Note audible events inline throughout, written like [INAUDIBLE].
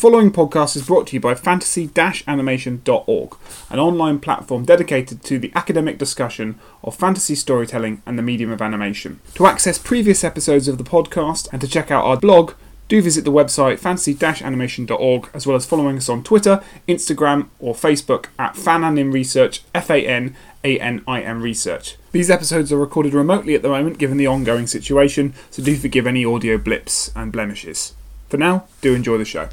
following podcast is brought to you by fantasy-animation.org, an online platform dedicated to the academic discussion of fantasy storytelling and the medium of animation. To access previous episodes of the podcast and to check out our blog, do visit the website fantasy-animation.org as well as following us on Twitter, Instagram, or Facebook at Fananim Research, F A N A N I M Research. These episodes are recorded remotely at the moment given the ongoing situation, so do forgive any audio blips and blemishes. For now, do enjoy the show.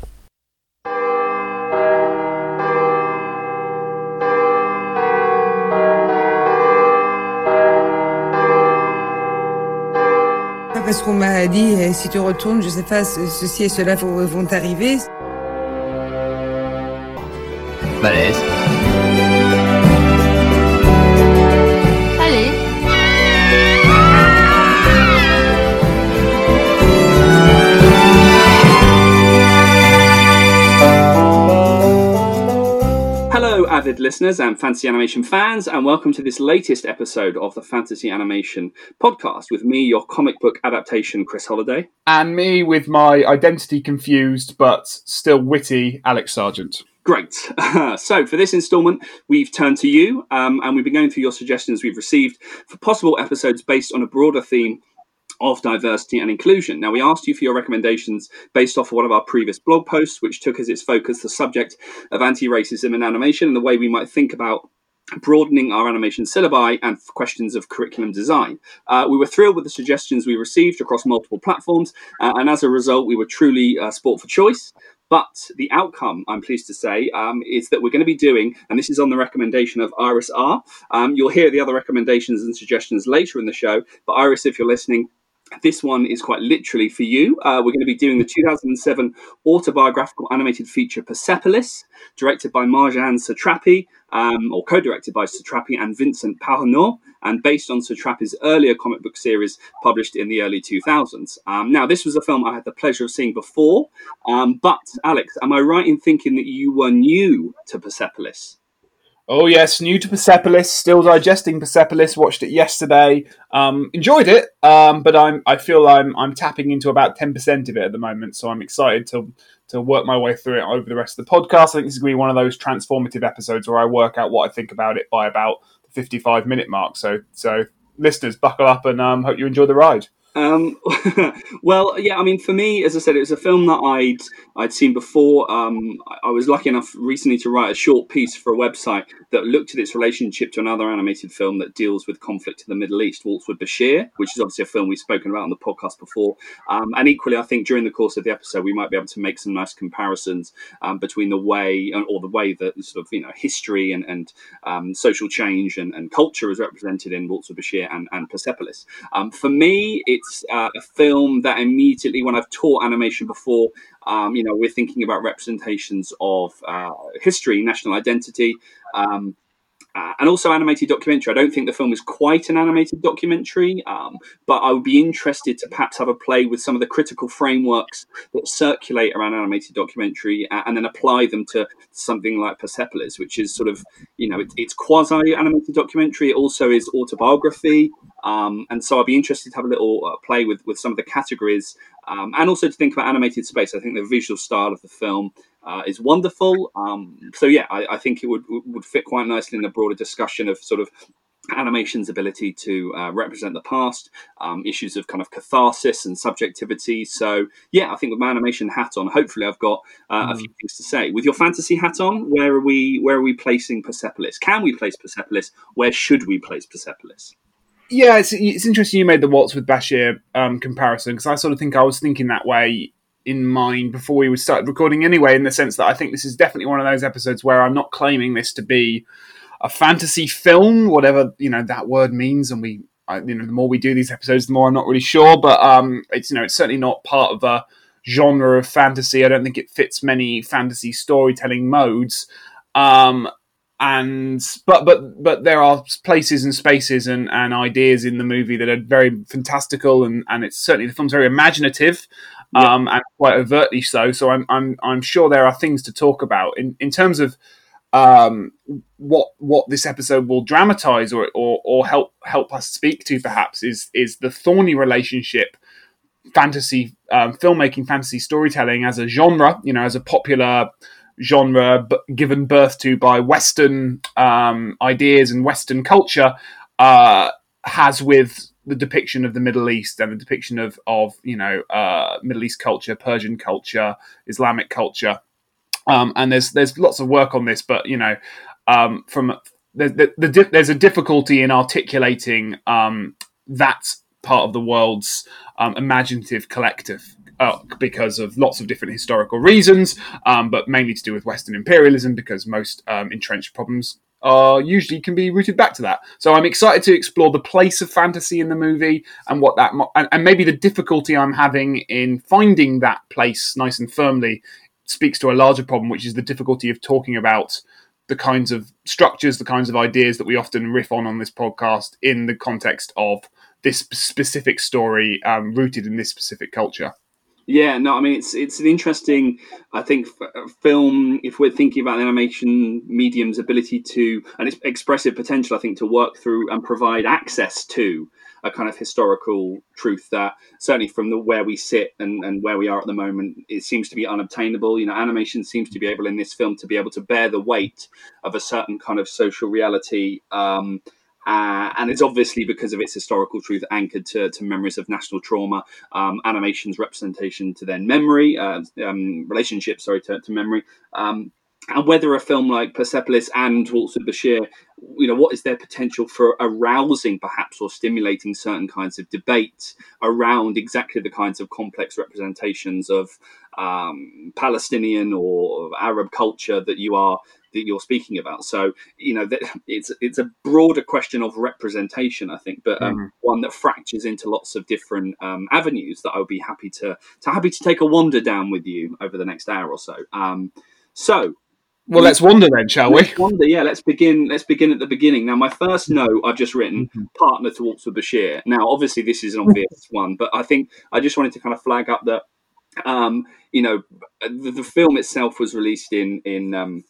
Parce qu'on m'a dit, eh, si tu retournes, je sais pas, ce- ceci et cela vont, vont t'arriver. Balèze. Avid listeners and fantasy animation fans, and welcome to this latest episode of the Fantasy Animation Podcast with me, your comic book adaptation, Chris Holiday. And me with my identity confused but still witty Alex Sargent. Great. [LAUGHS] so, for this installment, we've turned to you, um, and we've been going through your suggestions we've received for possible episodes based on a broader theme of diversity and inclusion. Now, we asked you for your recommendations based off of one of our previous blog posts, which took as its focus the subject of anti racism in animation and the way we might think about broadening our animation syllabi and questions of curriculum design. Uh, we were thrilled with the suggestions we received across multiple platforms, uh, and as a result, we were truly uh, sport for choice. But the outcome, I'm pleased to say, um, is that we're going to be doing, and this is on the recommendation of Iris R. Um, you'll hear the other recommendations and suggestions later in the show. But Iris, if you're listening, this one is quite literally for you. Uh, we're going to be doing the 2007 autobiographical animated feature Persepolis, directed by Marjane Satrapi, um, or co-directed by Satrapi and Vincent Paronnaud, and based on Satrapi's earlier comic book series published in the early 2000s. Um, now, this was a film I had the pleasure of seeing before, um, but Alex, am I right in thinking that you were new to Persepolis? Oh yes, new to Persepolis, still digesting Persepolis. Watched it yesterday. Um, enjoyed it, um, but I'm I feel I'm I'm tapping into about ten percent of it at the moment. So I'm excited to to work my way through it over the rest of the podcast. I think this is going to be one of those transformative episodes where I work out what I think about it by about the 55 minute mark. So so listeners, buckle up and um, hope you enjoy the ride. Um, [LAUGHS] well, yeah, I mean, for me, as I said, it was a film that I'd I'd seen before. Um, I- I was lucky enough recently to write a short piece for a website that looked at its relationship to another animated film that deals with conflict in the Middle East, Waltz with Bashir, which is obviously a film we've spoken about on the podcast before. Um, and equally, I think during the course of the episode, we might be able to make some nice comparisons um, between the way or the way that sort of you know history and and um, social change and, and culture is represented in Waltz with Bashir and, and Persepolis. Um, for me, it's uh, a film that immediately, when I've taught animation before, um, you know, we're thinking about representations of uh, history, national identity. Um, uh, and also animated documentary. I don't think the film is quite an animated documentary, um, but I would be interested to perhaps have a play with some of the critical frameworks that circulate around animated documentary uh, and then apply them to something like Persepolis, which is sort of, you know, it, it's quasi animated documentary. It also is autobiography. Um, and so I'd be interested to have a little uh, play with, with some of the categories um, and also to think about animated space. I think the visual style of the film uh, is wonderful. Um, so yeah, I, I think it would would fit quite nicely in a broader discussion of sort of animation's ability to uh, represent the past, um, issues of kind of catharsis and subjectivity. So yeah, I think with my animation hat on, hopefully I've got uh, a few things to say. With your fantasy hat on, where are we? Where are we placing Persepolis? Can we place Persepolis? Where should we place Persepolis? Yeah, it's, it's interesting you made the Waltz with Bashir um, comparison because I sort of think I was thinking that way in mind before we started recording anyway, in the sense that I think this is definitely one of those episodes where I'm not claiming this to be a fantasy film, whatever you know that word means, and we. I, you know, the more we do these episodes, the more I'm not really sure. But um, it's you know, it's certainly not part of a genre of fantasy. I don't think it fits many fantasy storytelling modes. Um, and but but but there are places and spaces and, and ideas in the movie that are very fantastical and, and it's certainly the film's very imaginative um, and quite overtly so. So I'm, I'm I'm sure there are things to talk about. In, in terms of um, what what this episode will dramatize or, or or help help us speak to perhaps is is the thorny relationship fantasy um, filmmaking, fantasy storytelling as a genre, you know, as a popular genre b- given birth to by Western um, ideas and Western culture, uh, has with the depiction of the Middle East and the depiction of of you know uh, Middle East culture, Persian culture, Islamic culture. Um, and there's there's lots of work on this, but you know, um, from the, the, the, there's a difficulty in articulating um, that part of the world's um, imaginative collective uh, because of lots of different historical reasons, um, but mainly to do with Western imperialism because most um, entrenched problems are usually can be rooted back to that. So I'm excited to explore the place of fantasy in the movie and what that and, and maybe the difficulty I'm having in finding that place nice and firmly speaks to a larger problem, which is the difficulty of talking about the kinds of structures, the kinds of ideas that we often riff on on this podcast in the context of this specific story um, rooted in this specific culture. Yeah, no, I mean it's it's an interesting, I think, f- film. If we're thinking about the animation medium's ability to and its expressive potential, I think to work through and provide access to a kind of historical truth that certainly from the where we sit and, and where we are at the moment, it seems to be unobtainable. You know, animation seems to be able in this film to be able to bear the weight of a certain kind of social reality. Um, uh, and it's obviously because of its historical truth anchored to, to memories of national trauma, um, animation's representation to then memory, uh, um, sorry, to, to memory. Um, and whether a film like Persepolis and with Bashir, you know, what is their potential for arousing perhaps or stimulating certain kinds of debate around exactly the kinds of complex representations of um, Palestinian or Arab culture that you are that you're speaking about. So you know, it's it's a broader question of representation, I think, but um, mm-hmm. one that fractures into lots of different um, avenues that I'll be happy to to happy to take a wander down with you over the next hour or so. Um, so. Well, let's wander then, shall we? Wander, yeah. Let's begin. Let's begin at the beginning. Now, my first note I've just written mm-hmm. partner to Waltz with Bashir. Now, obviously, this is an obvious one, but I think I just wanted to kind of flag up that um, you know, the, the, film itself was released in in um,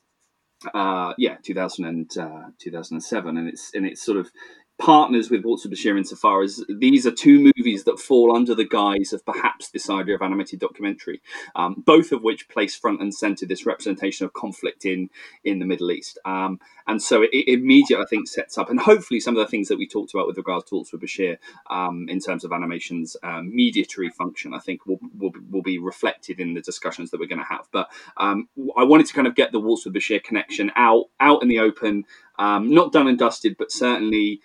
uh, yeah, 2000 and, uh, 2007, and it's and it's sort of partners with Waltz with Bashir insofar as these are two movies that fall under the guise of perhaps this idea of animated documentary, um, both of which place front and center this representation of conflict in in the Middle East. Um, and so it, it, immediately, I think, sets up, and hopefully some of the things that we talked about with regards to Waltz with Bashir um, in terms of animation's um, mediatory function, I think will, will, will be reflected in the discussions that we're going to have. But um, I wanted to kind of get the Waltz with Bashir connection out out in the open, um, not done and dusted, but certainly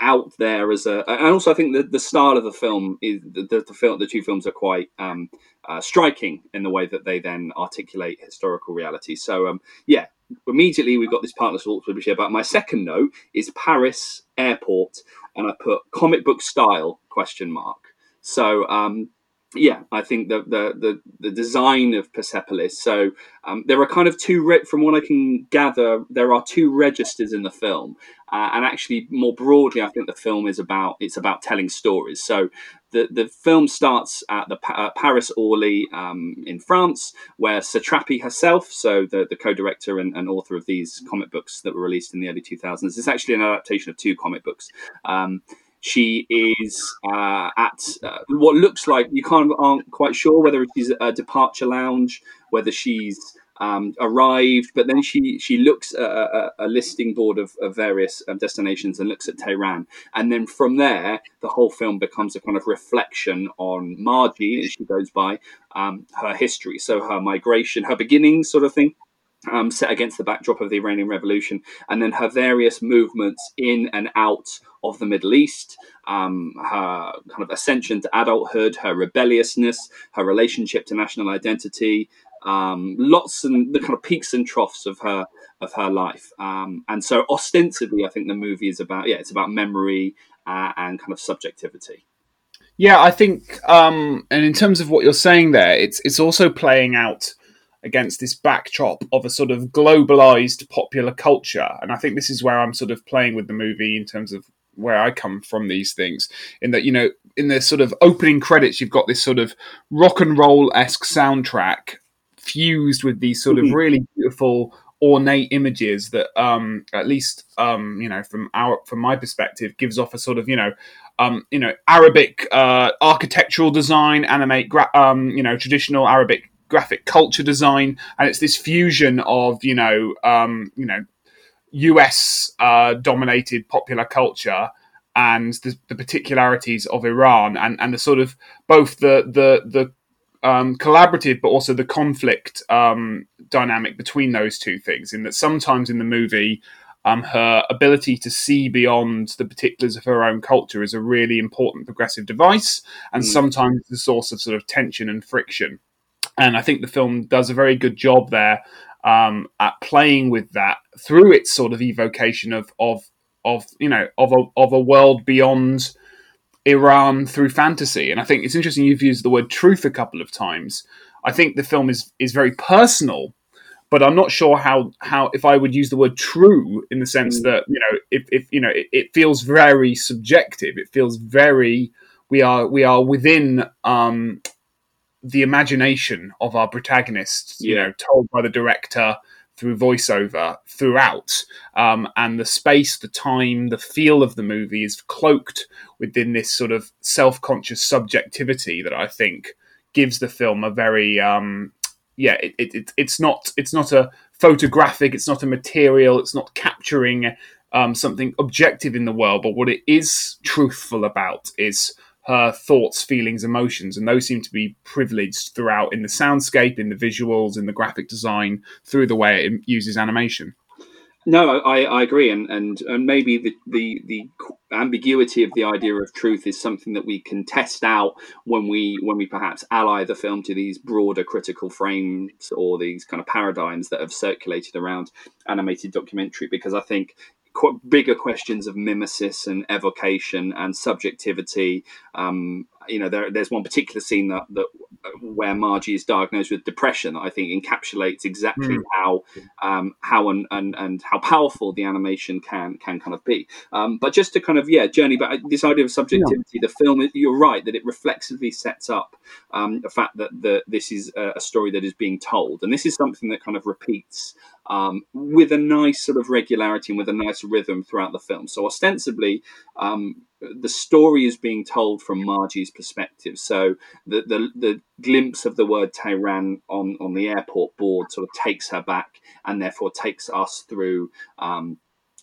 out there as a and also I think the, the style of the film is the, the, film the two films are quite um, uh, striking in the way that they then articulate historical reality. So um, yeah, immediately we've got this partnership with Bashir. But my second note is Paris Airport, and I put comic book style question mark. So um, yeah, I think the the the, the design of Persepolis. So um, there are kind of two, re- from what I can gather, there are two registers in the film, uh, and actually more broadly, I think the film is about it's about telling stories. So the the film starts at the uh, Paris Orly um, in France, where Satrapi herself, so the the co-director and, and, author of these comic books that were released in the early 2000s, it's actually an adaptation of two comic books. Um, she is uh, at uh, what looks like you kind of aren't quite sure whether she's a departure lounge, whether she's um, arrived, but then she she looks at a, a listing board of, of various um, destinations and looks at Tehran, and then from there the whole film becomes a kind of reflection on Margie as she goes by um, her history, so her migration, her beginnings, sort of thing um, set against the backdrop of the Iranian Revolution, and then her various movements in and out of the Middle East, um, her kind of ascension to adulthood, her rebelliousness, her relationship to national identity, um, lots and the kind of peaks and troughs of her of her life. Um, and so, ostensibly, I think the movie is about yeah, it's about memory uh, and kind of subjectivity. Yeah, I think, um, and in terms of what you're saying there, it's it's also playing out against this backdrop of a sort of globalized popular culture. And I think this is where I'm sort of playing with the movie in terms of where I come from these things. In that, you know, in the sort of opening credits, you've got this sort of rock and roll esque soundtrack fused with these sort of mm-hmm. really beautiful ornate images that um at least um you know from our from my perspective gives off a sort of you know um, you know Arabic uh, architectural design, animate gra- um, you know traditional Arabic graphic culture design, and it's this fusion of you know um, you know US uh, dominated popular culture and the, the, particularities of Iran and, and the sort of both the the the um, collaborative but also the conflict um, dynamic between those two things. In that sometimes in the movie, um, her ability to see beyond the particulars of her own culture is a really important progressive device, and mm. sometimes the source of sort of tension and friction. And I think the film does a very good job there um, at playing with that through its sort of evocation of of of you know of a of a world beyond Iran through fantasy. And I think it's interesting you've used the word truth a couple of times. I think the film is is very personal, but I'm not sure how how if I would use the word true in the sense mm. that you know if, if you know it, it, feels very subjective. It feels very we are we are within um, the imagination of our protagonists. You know, told by the director through voiceover throughout. Um, and the space, the time, the feel of the movie is cloaked within this sort of self conscious subjectivity that I think gives the film a very. Um, yeah, it, it, it's not it's not a photographic, it's not a material, it's not capturing um, something objective in the world, but what it is truthful about is her thoughts, feelings, emotions, and those seem to be privileged throughout in the soundscape, in the visuals, in the graphic design, through the way it uses animation. No, I, I agree, and, and and maybe the, the the ambiguity of the idea of truth is something that we can test out when we when we perhaps ally the film to these broader critical frames or these kind of paradigms that have circulated around animated documentary. Because I think bigger questions of mimesis and evocation and subjectivity. Um, you know, there, there's one particular scene that, that where Margie is diagnosed with depression that I think encapsulates exactly mm. how um, how and, and and how powerful the animation can can kind of be. Um, but just to kind of yeah journey back this idea of subjectivity, yeah. the film you're right that it reflexively sets up um, the fact that the, this is a, a story that is being told, and this is something that kind of repeats um, with a nice sort of regularity and with a nice rhythm throughout the film. So ostensibly, um, the story is being told from Margie's perspective. So the, the, the glimpse of the word Tehran on on the airport board sort of takes her back, and therefore takes us through. Um,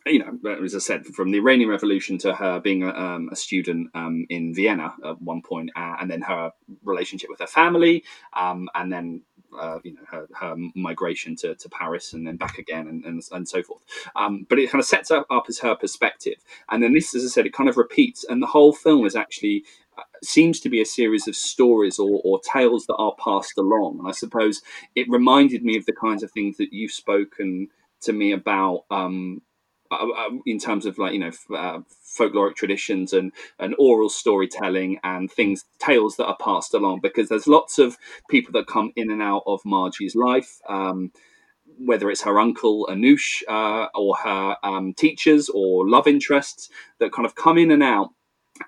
you know, as I said, from the Iranian Revolution to her being a, um, a student um, in Vienna at one point, uh, and then her relationship with her family, um, and then uh, you know her, her, migration to, to Paris and then back again and, and, and so forth. Um, but it kind of sets up, up as her perspective, and then this, as I said, it kind of repeats, and the whole film is actually uh, seems to be a series of stories or, or, tales that are passed along. And I suppose it reminded me of the kinds of things that you've spoken to me about um, in terms of like you know uh, folkloric traditions and and oral storytelling and things tales that are passed along because there's lots of people that come in and out of Margie's life. Um, whether it's her uncle Anoosh uh, or her um, teachers or love interests that kind of come in and out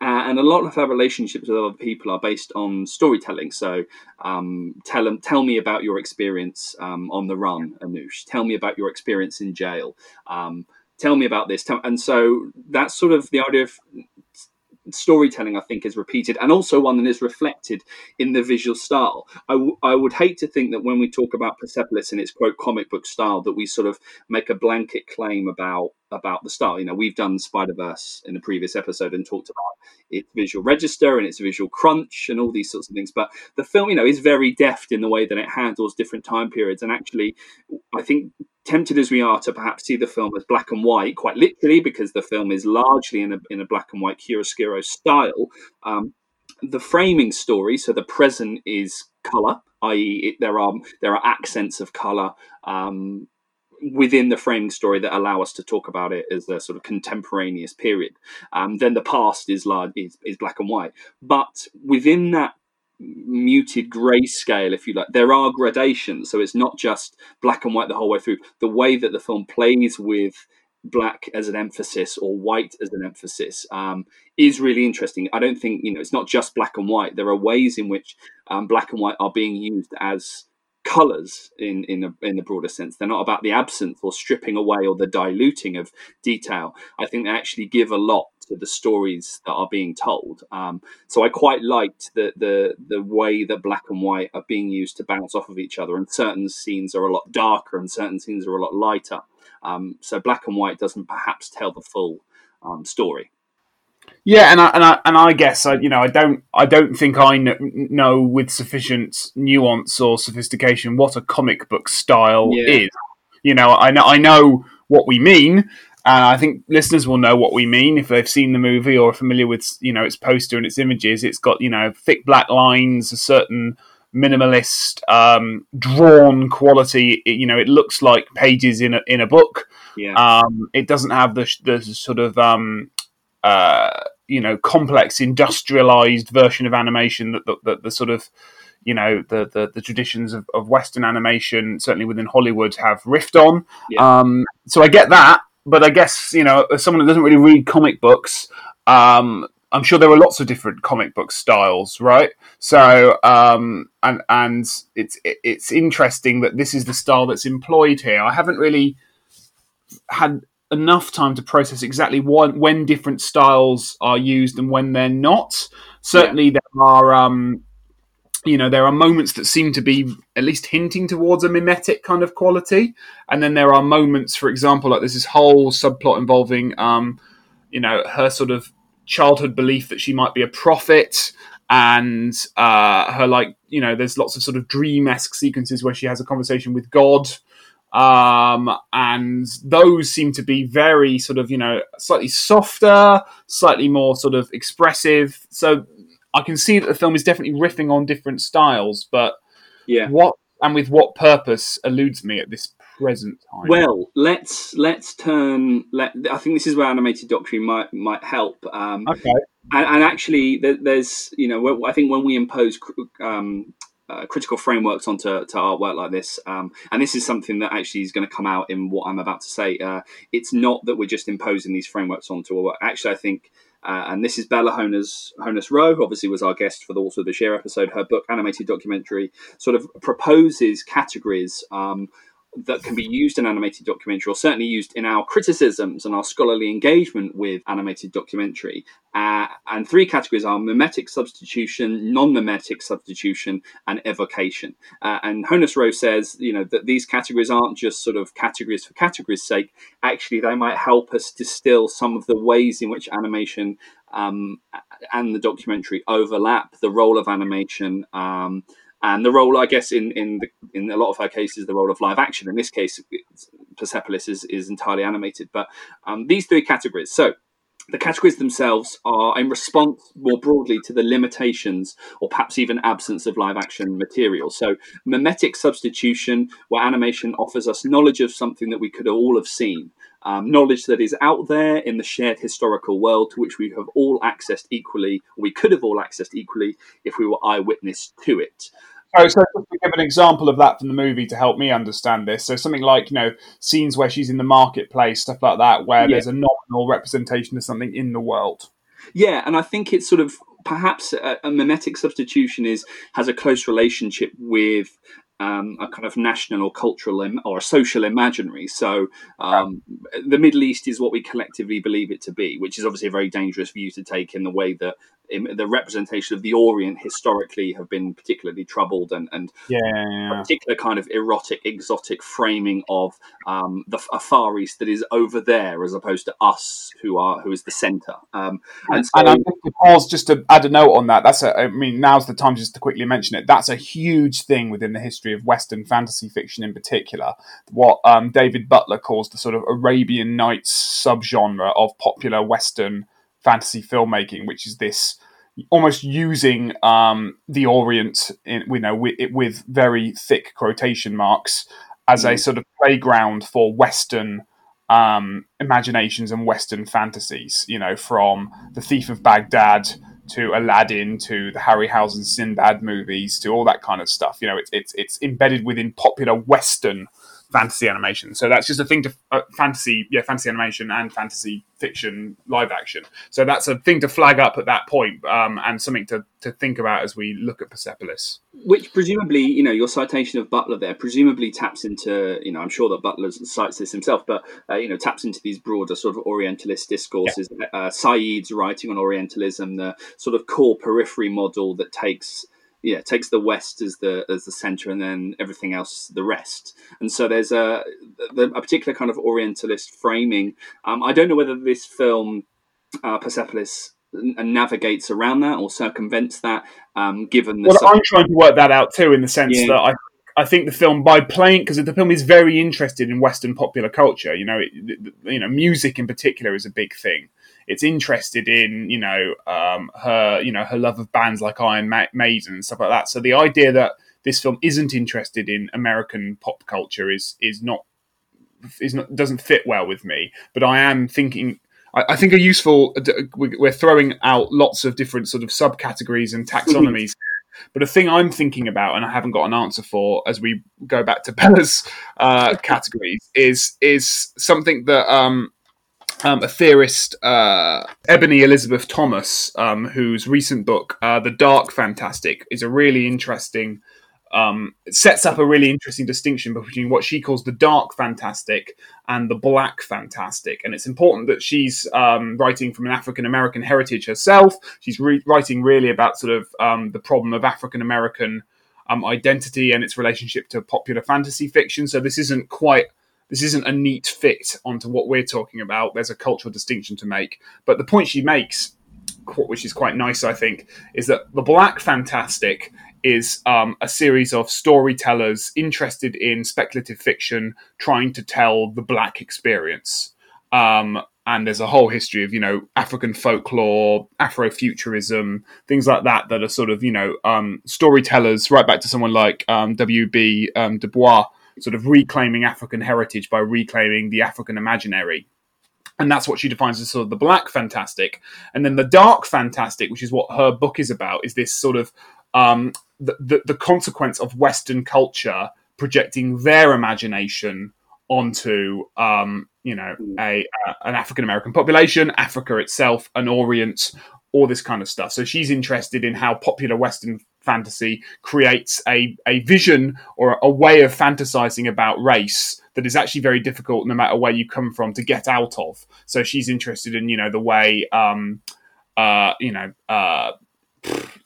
uh, and a lot of her relationships with other people are based on storytelling. So, um, tell them, tell me about your experience um, on the run, Anoosh. Tell me about your experience in jail. Um, tell me about this. And so that's sort of the idea of storytelling I think is repeated and also one that is reflected in the visual style. I, w- I would hate to think that when we talk about Persepolis in its quote comic book style that we sort of make a blanket claim about about the style. You know, we've done Spider Verse in a previous episode and talked about its visual register and its visual crunch and all these sorts of things. But the film, you know, is very deft in the way that it handles different time periods. And actually, I think tempted as we are to perhaps see the film as black and white, quite literally, because the film is largely in a, in a black and white chiaroscuro style, um, the framing story, so the present is color, i.e., there are there are accents of color um, within the framing story that allow us to talk about it as a sort of contemporaneous period. Um, then the past is large is, is black and white, but within that muted grayscale, if you like. There are gradations, so it's not just black and white the whole way through. The way that the film plays with black as an emphasis or white as an emphasis um, is really interesting. I don't think you know it's not just black and white. There are ways in which um, black and white are being used as colors in in, a, in the broader sense. They're not about the absence or stripping away or the diluting of detail. I think they actually give a lot to the stories that are being told. Um, so I quite liked the, the the way that black and white are being used to bounce off of each other, and certain scenes are a lot darker and certain scenes are a lot lighter. Um, so black and white doesn't perhaps tell the full um, story. Yeah, and I and I and I guess I, you know I don't I don't think I know with sufficient nuance or sophistication what a comic book style yeah. is. You know, I know I know what we mean, and I think listeners will know what we mean if they've seen the movie or are familiar with you know its poster and its images. It's got you know thick black lines, a certain minimalist um, drawn quality. It, you know, it looks like pages in a in a book. Yeah. Um, it doesn't have the the sort of um, uh, you know complex industrialized version of animation that the, the, the sort of you know the the, the traditions of, of, Western animation, certainly within Hollywood, have riffed on. Yeah. Um, so I get that, but I guess you know, as someone that doesn't really read comic books, um, I'm sure there are lots of different comic book styles, right? So, um, and and it's it's interesting that this is the style that's employed here. I haven't really had enough time to process exactly when, when different styles are used and when they're not. Certainly, yeah. there are. Um, you know, there are moments that seem to be at least hinting towards a mimetic kind of quality, and then there are moments, for example, like there's this whole subplot involving, um, you know, her sort of childhood belief that she might be a prophet and uh, her like you know there's lots of sort of dream-esque sequences where she has a conversation with god um, and those seem to be very sort of you know slightly softer slightly more sort of expressive so i can see that the film is definitely riffing on different styles but yeah what and with what purpose eludes me at this present time. Well, let's let's turn. Let I think this is where animated documentary might might help. Um, okay. And, and actually, there, there's you know I think when we impose um, uh, critical frameworks onto to artwork like this. Um, and this is something that actually is going to come out in what I'm about to say. Uh, it's not that we're just imposing these frameworks onto our work. Actually, I think. Uh, and this is Bella Honess, Honess Roe, obviously was our guest for the Waltz with Bashir episode. Her book, Animated Documentary, sort of proposes categories um, that can be used in animated documentary, or certainly used in our criticisms and our scholarly engagement with animated documentary. Uh, and three categories are mimetic substitution, non-mimetic substitution, and evocation. Uh, and Honess Roe says, you know, that these categories aren't just sort of categories for categories' sake. Actually, they might help us distill some of the ways in which animation um, and the documentary overlap, the role of animation. Um, and the role, I guess, in in the, in a lot of our cases, the role of live action. In this case, Persepolis is, is entirely animated. But um, these three categories. So the categories themselves are in response more broadly to the limitations or perhaps even absence of live action material. So, mimetic substitution, where animation offers us knowledge of something that we could all have seen, um, knowledge that is out there in the shared historical world to which we have all accessed equally, we could have all accessed equally if we were eyewitness to it. So, so to give an example of that from the movie to help me understand this. So, something like you know scenes where she's in the marketplace, stuff like that, where yeah. there's a nominal representation of something in the world. Yeah, and I think it's sort of perhaps a, a mimetic substitution is has a close relationship with um, a kind of national or cultural Im- or a social imaginary. So um, the Middle East is what we collectively believe it to be, which is obviously a very dangerous view to take in the way that the representation of the Orient historically have been particularly troubled and, and yeah, a particular kind of erotic, exotic framing of um, the Far East that is over there as opposed to us who are who is the centre. Um, and, so, and I'm just to pause just to add a note on that. That's a, I mean now's the time just to quickly mention it. That's a huge thing within the history of Western fantasy fiction in particular. What um, David Butler calls the sort of Arabian Nights subgenre of popular Western fantasy filmmaking, which is this almost using um, the Orient, in, you know, with, with very thick quotation marks as mm. a sort of playground for Western um, imaginations and Western fantasies. You know, from the Thief of Baghdad to Aladdin to the Harryhausen Sinbad movies to all that kind of stuff. You know, it's it's it's embedded within popular Western fantasy animation. So that's just a thing to uh, fantasy, yeah, fantasy animation and fantasy fiction live action. So that's a thing to flag up at that point, um, and something to, to think about as we look at Persepolis. Which presumably, you know, your citation of Butler there presumably taps into, you know, I'm sure that Butler cites this himself, but uh, you know, taps into these broader sort of Orientalist discourses. Yeah. Uh, Said's writing on Orientalism, the sort of core periphery model that takes yeah takes the west as the as the center and then everything else the rest and so there's a a particular kind of orientalist framing um, i don't know whether this film uh, persepolis navigates around that or circumvents that um, given the well i'm trying to work that out too in the sense yeah. that i I think the film by playing because the film is very interested in Western popular culture. You know, it, you know, music in particular is a big thing it's interested in you know um, her you know her love of bands like Iron Maiden and stuff like that. So the idea that this film isn't interested in American pop culture is is not is not doesn't fit well with me. But I am thinking. I, think a useful. We're throwing out lots of different sort of subcategories and taxonomies. [LAUGHS] But a thing I'm thinking about, and I haven't got an answer for, as we go back to Bella's uh, [LAUGHS] categories, is is something that um, um, a theorist, uh, Ebony Elizabeth Thomas, um, whose recent book, uh, The Dark Fantastic, is a really interesting, um, sets up a really interesting distinction between what she calls the dark fantastic and the black fantastic. And it's important that she's um, writing from an African American heritage herself. She's re- writing really about sort of um, the problem of African American um, identity and its relationship to popular fantasy fiction. So this isn't quite this isn't a neat fit onto what we're talking about. There's a cultural distinction to make. But the point she makes, which is quite nice, I think, is that the Black Fantastic is um, a series of storytellers interested in speculative fiction trying to tell the black experience. Um, and there's a whole history of you know African folklore, Afrofuturism, things like that that are sort of you know um, storytellers, right back to someone like um, W. B. Um, Du Bois, sort of reclaiming African heritage by reclaiming the African imaginary. And that's what she defines as sort of the black fantastic. And then the dark fantastic, which is what her book is about, is this sort of um, the, the, the consequence of Western culture projecting their imagination onto um, you know a, a an African American population, Africa itself, an Orient, all this kind of stuff. So she's interested in how popular Western fantasy creates a, a vision or a way of fantasizing about race that is actually very difficult no matter where you come from to get out of. So she's interested in, you know, the way, um, uh, you know, uh,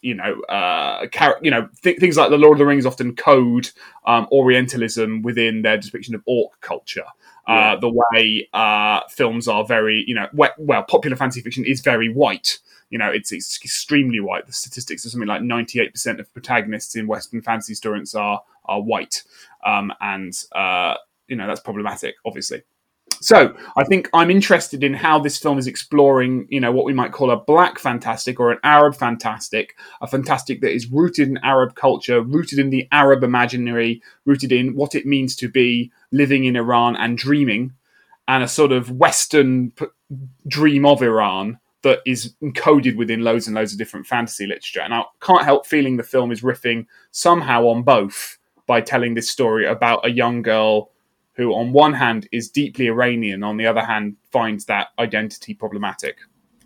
you know, uh, car- you know, th- things like the Lord of the Rings often code um, Orientalism within their depiction of orc culture. Uh, the way uh, films are very, you know, well, popular fantasy fiction is very white you know, it's, it's extremely white. The statistics are something like 98% of protagonists in Western fantasy stories are are white, um, and uh, you know that's problematic, obviously. So I think I'm interested in how this film is exploring, you know, what we might call a black fantastic or an Arab fantastic, a fantastic that is rooted in Arab culture, rooted in the Arab imaginary, rooted in what it means to be living in Iran and dreaming, and a sort of Western p- dream of Iran that is encoded within loads and loads of different fantasy literature. And I can't help feeling the film is riffing somehow on both by telling this story about a young girl who, on one hand, is deeply Iranian, on the other hand, finds that identity problematic.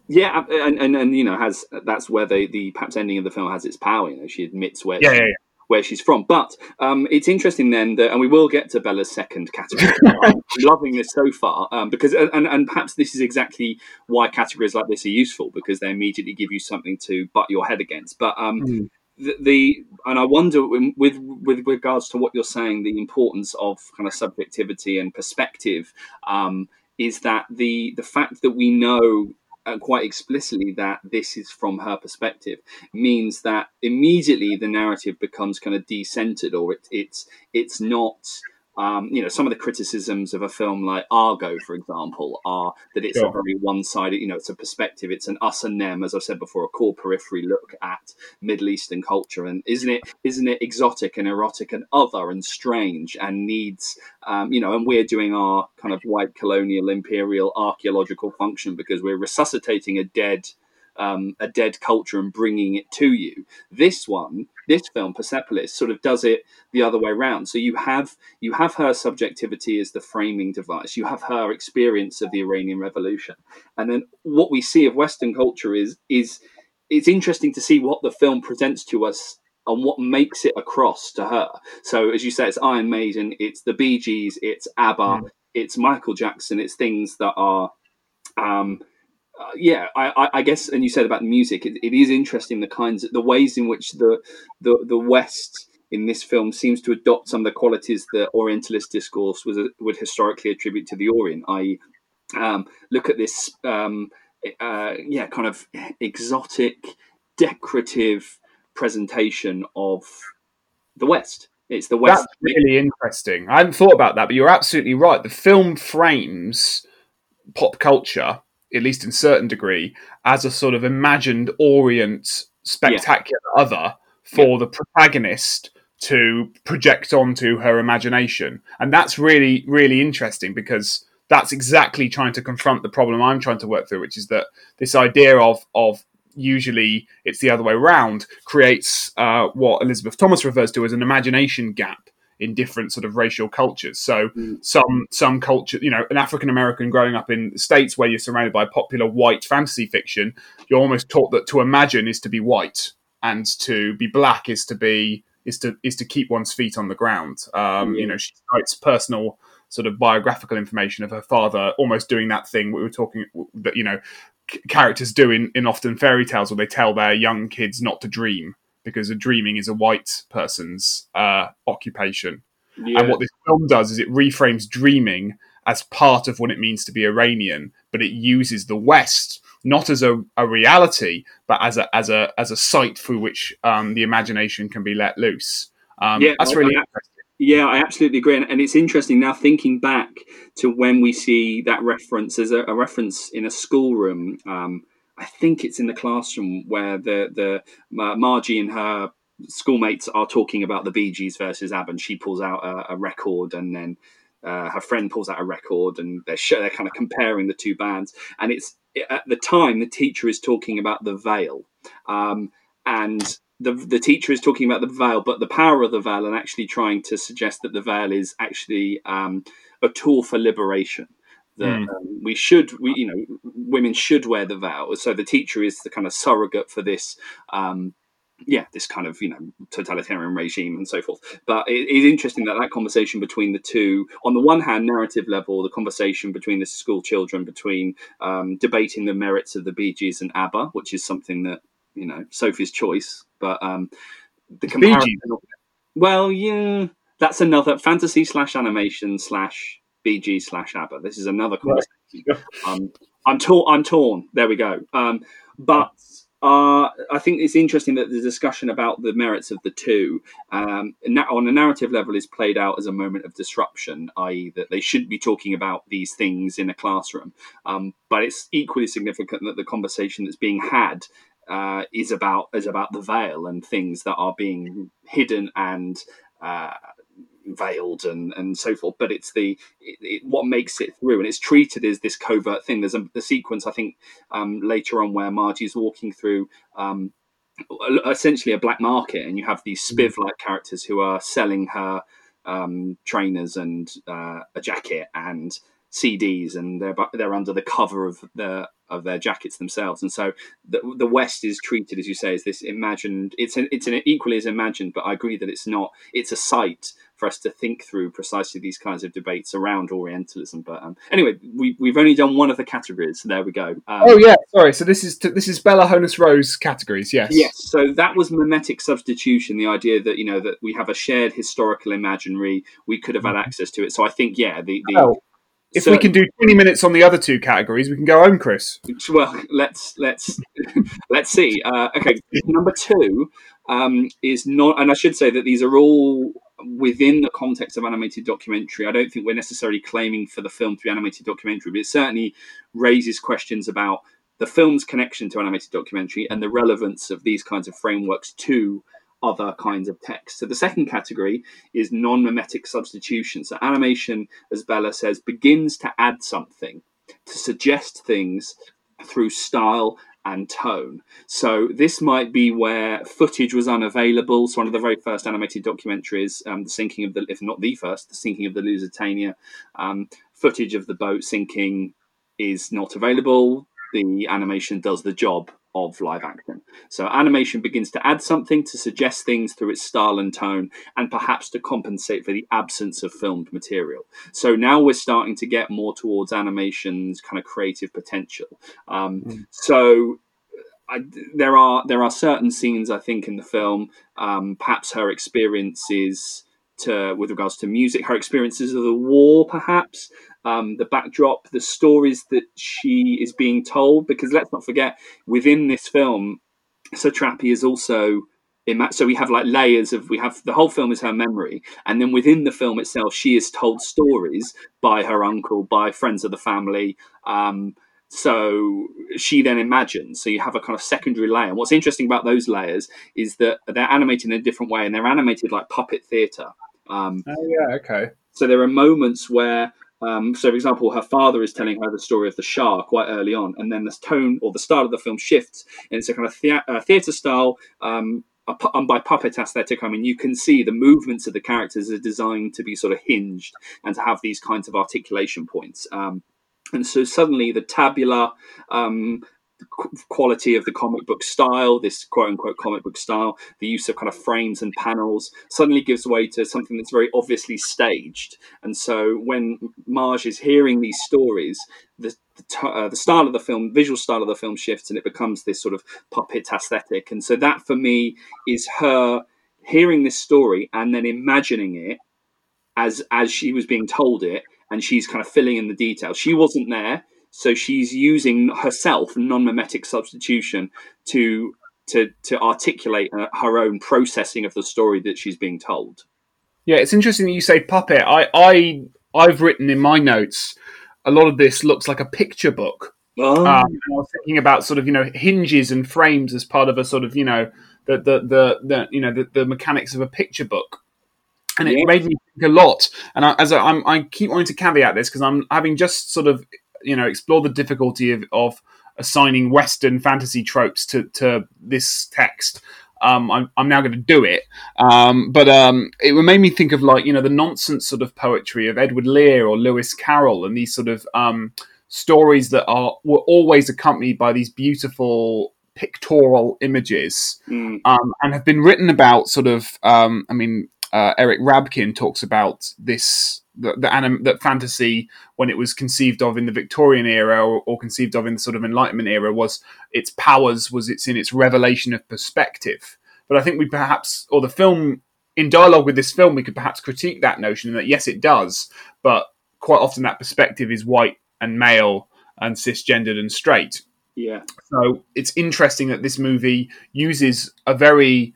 Yeah, and, and, and you know has that's where the the perhaps ending of the film has its power. You know, she admits where yeah, yeah, yeah where she's from. But um, it's interesting then that, and we will get to Bella's second category. [LAUGHS] I'm loving this so far um, because, and, and perhaps this is exactly why categories like this are useful because they immediately give you something to butt your head against. But um, mm. The, the, and I wonder with with regards to what you're saying, the importance of kind of subjectivity and perspective um, is that the the fact that we know uh, quite explicitly that this is from her perspective means that immediately the narrative becomes kind of decentered or it, it's it's not um, you know, some of the criticisms of a film like Argo, for example, are that it's sure. a very one-sided. You know, it's a perspective. It's an us and them, as I've said before, a core periphery look at Middle Eastern culture. And isn't it isn't it exotic and erotic and other and strange and needs, um, you know, and we're doing our kind of white colonial imperial archaeological function because we're resuscitating a dead um, a dead culture and bringing it to you. This one, this film, Persepolis, sort of does it the other way around. So you have you have her subjectivity as the framing device. You have her experience of the Iranian Revolution, and then what we see of Western culture is is it's interesting to see what the film presents to us and what makes it across to her. So, as you say, it's Iron Maiden, it's the Bee Gees, it's ABBA, mm. it's Michael Jackson, it's things that are, um, uh, yeah, I, I, guess. And you said about the music, it, it is interesting the kinds, the ways in which the the the West in this film seems to adopt some of the qualities that Orientalist discourse was would historically attribute to the Orient. I um, look at this, um, uh, yeah, kind of exotic, decorative presentation of the West. It's the West. That's really interesting. I hadn't thought about that, but you're absolutely right. The film frames pop culture, at least in certain degree, as a sort of imagined Orient spectacular yeah. other for yeah. the protagonist to project onto her imagination. And that's really, really interesting because that's exactly trying to confront the problem I'm trying to work through, which is that this idea of of usually it's the other way around, creates uh, what Elizabeth Thomas refers to as an imagination gap in different sort of racial cultures. So mm. some some culture, you know, an African American growing up in states where you're surrounded by popular white fantasy fiction, you're almost taught that to imagine is to be white and to be black is to be is to is to keep one's feet on the ground. Um, mm. You know, she cites personal sort of biographical information of her father almost doing that thing we were talking that you know characters do in, in often fairy tales where they tell their young kids not to dream because dreaming is a white person's uh, occupation. Yeah. And what this film does is it reframes dreaming as part of what it means to be Iranian, but it uses the West not as a, a reality, but as a as a as a site through which um, the imagination can be let loose. Um, yeah, that's really interesting. Yeah, I absolutely agree, and, it's interesting now thinking back to when we see that reference as a, a reference in a schoolroom. Um, I think it's in the classroom where the the uh, Margie and her schoolmates are talking about the Bee Gees versus ABBA, and she pulls out a, a record, and then uh, her friend pulls out a record, and they're sh- they're kind of comparing the two bands, and it's at the time the teacher is talking about the veil, um, and the the teacher is talking about the veil, but the power of the veil, and actually trying to suggest that the veil is actually um, a tool for liberation. That mm. um, we should, we you know, women should wear the veil. So the teacher is the kind of surrogate for this. Um, yeah, this kind of you know totalitarian regime and so forth. But it is interesting that that conversation between the two, on the one hand, narrative level, the conversation between the school children, between um, debating the merits of the Bee Gees and ABBA, which is something that you know Sophie's choice, but um, the comparison. Well, yeah, that's another fantasy slash animation slash Bee Gees slash ABBA. This is another conversation. Right. um, I'm torn. I'm torn. There we go. Um, but uh, I think it's interesting that the discussion about the merits of the two um, on a narrative level is played out as a moment of disruption, i.e., that they shouldn't be talking about these things in a classroom. Um, but it's equally significant that the conversation that's being had uh, is about is about the veil and things that are being hidden and uh, veiled and and so forth. But it's the it, it, what makes it through, and it's treated as this covert thing. There's a the sequence I think um, later on where Margie's walking through. Um, essentially a black market and you have these mm. spiv like characters who are selling her um, trainers and uh, a jacket and CDs, and they're they're under the cover of the of their jackets themselves. And so the the West is treated, as you say, as this imagined. It's an, it's an equally as imagined, but I agree that it's not. It's a site for us to think through precisely these kinds of debates around Orientalism. But um, anyway, we we've only done one of the categories. So there we go. Um, oh yeah, sorry. So this is this is Bella Honess Roe's categories. Yes. Yes. So that was mimetic substitution. The idea that you know that we have a shared historical imaginary. We could have had mm-hmm. access to it. So I think yeah, the, the oh if so, we can do 20 minutes on the other two categories, we can go home, Chris. Well, let's let's [LAUGHS] let's see. Uh, okay, number two um, is not, and I should say that these are all within the context of animated documentary. I don't think we're necessarily claiming for the film to be animated documentary, but it certainly raises questions about the film's connection to animated documentary and the relevance of these kinds of frameworks to other kinds of text. So the second category is non-mimetic substitution. So animation, as Bella says, begins to add something, to suggest things through style and tone. So this might be where footage was unavailable. So one of the very first animated documentaries, um, the sinking of the, if not the first, the sinking of the Lusitania, um, footage of the boat sinking is not available. The animation does the job of live action. So animation begins to add something to suggest things through its style and tone, and perhaps to compensate for the absence of filmed material. So now we're starting to get more towards animation's kind of creative potential. Um, mm. So. I, there are there are certain scenes I think in the film, um, perhaps her experiences to with regards to music, her experiences of the war, perhaps um, the backdrop, the stories that she is being told. Because let's not forget, within this film, Satrapi is also so we have like layers of we have the whole film is her memory and then within the film itself she is told stories by her uncle by friends of the family um, so she then imagines so you have a kind of secondary layer and what's interesting about those layers is that they're animated in a different way and they're animated like puppet theater um, oh yeah okay so there are moments where um, so, for example, her father is telling her the story of the Shah quite early on, and then the tone or the style of the film shifts, and it's a kind of thea- uh, theatre style. Um, and by puppet aesthetic, I mean you can see the movements of the characters are designed to be sort of hinged and to have these kinds of articulation points. Um, and so suddenly the tabular um, quality of the comic book style, this quote unquote comic book style, the use of kind of frames and panels suddenly gives way to something that's very obviously staged. And so when Marge is hearing these stories, the the, uh, the style of the film, visual style of the film shifts, and it becomes this sort of puppet aesthetic. And so that for me is her hearing this story and then imagining it as as she was being told it, and she's kind of filling in the details. She wasn't there so she's using herself non-mimetic substitution to to to articulate uh, her own processing of the story that she's being told. Yeah, it's interesting that you say puppet. I I I've written in my notes a lot of this looks like a picture book. Oh. Um, I was thinking about sort of you know hinges and frames as part of a sort of you know the the the, the you know the, the mechanics of a picture book and it yeah. made me think a lot. And I, as I, I, keep wanting to caveat this because I'm having just sort of you know explore the difficulty of, of assigning Western fantasy tropes to to this text. Um, I'm, I'm, now going to do it. Um, but um, it made me think of like you know the nonsense sort of poetry of Edward Lear or Lewis Carroll and these sort of um, stories that are were always accompanied by these beautiful pictorial images mm. and have been written about sort of um, I mean uh, Eric Rabkin talks about this the, the anim- that fantasy when it was conceived of in the Victorian era or, or, conceived of in the sort of Enlightenment era was its powers was its in its revelation of perspective. But I think we perhaps or the film in dialogue with this film we could perhaps critique that notion that yes it does, but quite often that perspective is white and male and cisgendered and straight. Yeah. So it's interesting that this movie uses a very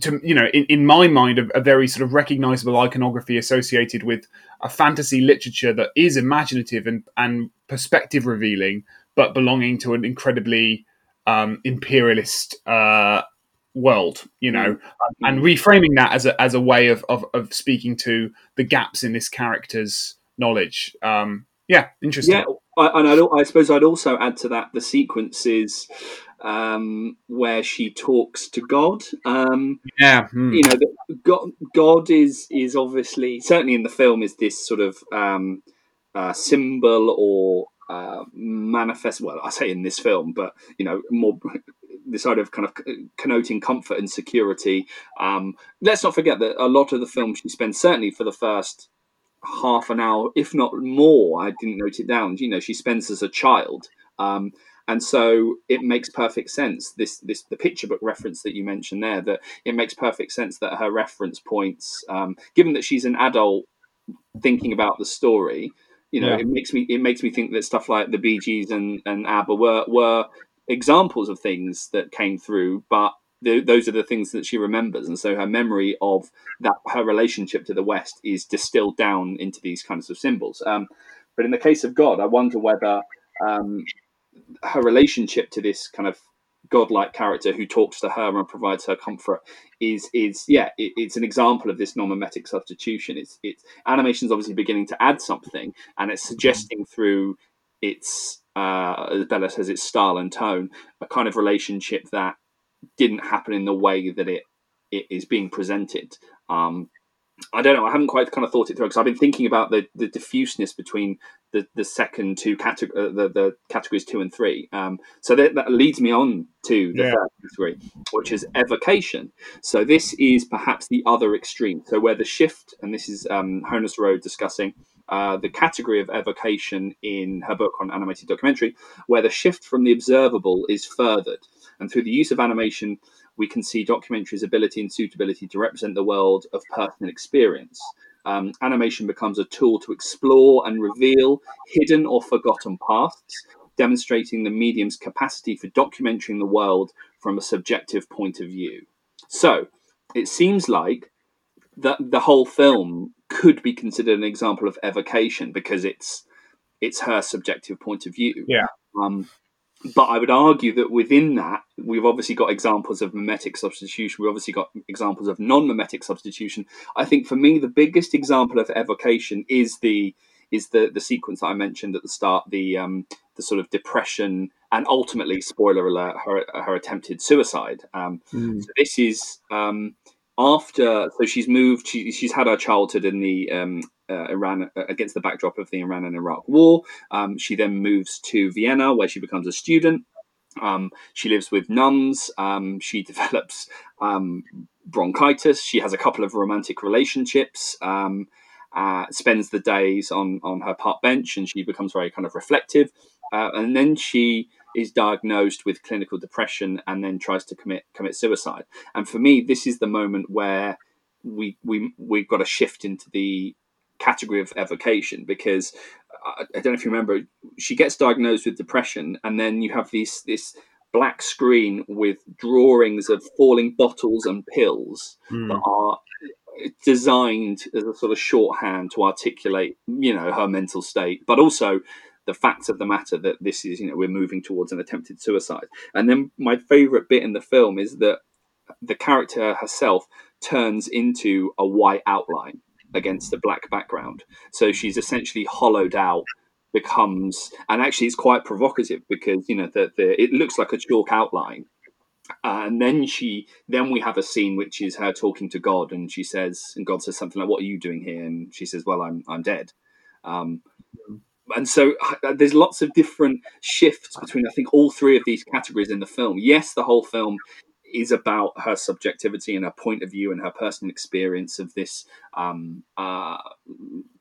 to you know in, in my mind a, a, very sort of recognizable iconography associated with a fantasy literature that is imaginative and, and perspective revealing but belonging to an incredibly um, imperialist uh, world you know? Mm-hmm. and reframing that as a, as a way of, of, of speaking to the gaps in this character's knowledge. Um, yeah interesting. Yeah and I'd, i suppose i'd also add to that the sequences um, where she talks to God. Um, yeah, hmm. you know, God, God is is obviously certainly in the film is this sort of um, uh, symbol or uh, manifest. Well, I say in this film, but you know, more this sort of kind of connoting comfort and security. Um, let's not forget that a lot of the film she spends certainly for the first half an hour, if not more. I didn't note it down. You know, she spends as a child. Um, and so it makes perfect sense this this the picture book reference that you mentioned there that it makes perfect sense that her reference points um, given that she's an adult thinking about the story you know yeah. it makes me it makes me think that stuff like the Bee Gees and and ABBA were were examples of things that came through but the, those are the things that she remembers and so her memory of that her relationship to the west is distilled down into these kinds of symbols um, but in the case of god i wonder whether um, her relationship to this kind of godlike character who talks to her and provides her comfort is is yeah it, it's an example of this non-mimetic substitution it's it's animation's obviously beginning to add something and it's suggesting through its uh, as Bella says, its style and tone, a kind of relationship that didn't happen in the way that it it is being presented. Um, I don't know. I haven't quite kind of thought it through because I've been thinking about the, the diffuseness between the, the second two category, uh, the, the categories two and three. Um, so that, that, leads me on to the yeah. third category, which is evocation. So this is perhaps the other extreme. So where the shift, and this is um, Honess Roe discussing uh, the category of evocation in her book on animated documentary, where the shift from the observable is furthered, and through the use of animation we can see documentary's ability and suitability to represent the world of personal experience. Um, animation becomes a tool to explore and reveal hidden or forgotten pasts, demonstrating the medium's capacity for documenting the world from a subjective point of view. So, it seems like that the whole film could be considered an example of evocation because it's it's her subjective point of view. Yeah. Um, but I would argue that within that, we've obviously got examples of mimetic substitution. We've obviously got examples of non-mimetic substitution. I think for me, the biggest example of evocation is the is the the sequence that I mentioned at the start, the um, the sort of depression and ultimately, spoiler alert, her her attempted suicide. Um, mm. So this is um, after. So she's moved. She, she's had her childhood in the um, uh, Iran uh, against the backdrop of the Iran and Iraq War. Um, she then moves to Vienna, where she becomes a student. Um, she lives with nuns. Um, she [LAUGHS] develops um, bronchitis. She has a couple of romantic relationships. Um, uh, spends the days on on her park bench, and she becomes very kind of reflective. Uh, and then she is diagnosed with clinical depression, and then tries to commit commit suicide. And for me, this is the moment where we we we've got to shift into the category of evocation because I, I don't know if you remember, she gets diagnosed with depression, and then you have these this black screen with drawings of falling bottles and pills mm. that are designed as a sort of shorthand to articulate, you know, her mental state, but also the facts of the matter that this is, you know, we're moving towards an attempted suicide. And then my favorite bit in the film is that the character herself turns into a white outline against a black background. So she's essentially hollowed out, becomes, and actually it's quite provocative because you know the, the it looks like a chalk outline. Uh, and then she, then we have a scene which is her talking to God, and she says, and God says something like, "What are you doing here?" And she says, "Well, I'm I'm dead." Um, and so uh, there's lots of different shifts between I think all three of these categories in the film. Yes, the whole film is about her subjectivity and her point of view and her personal experience of this um, uh,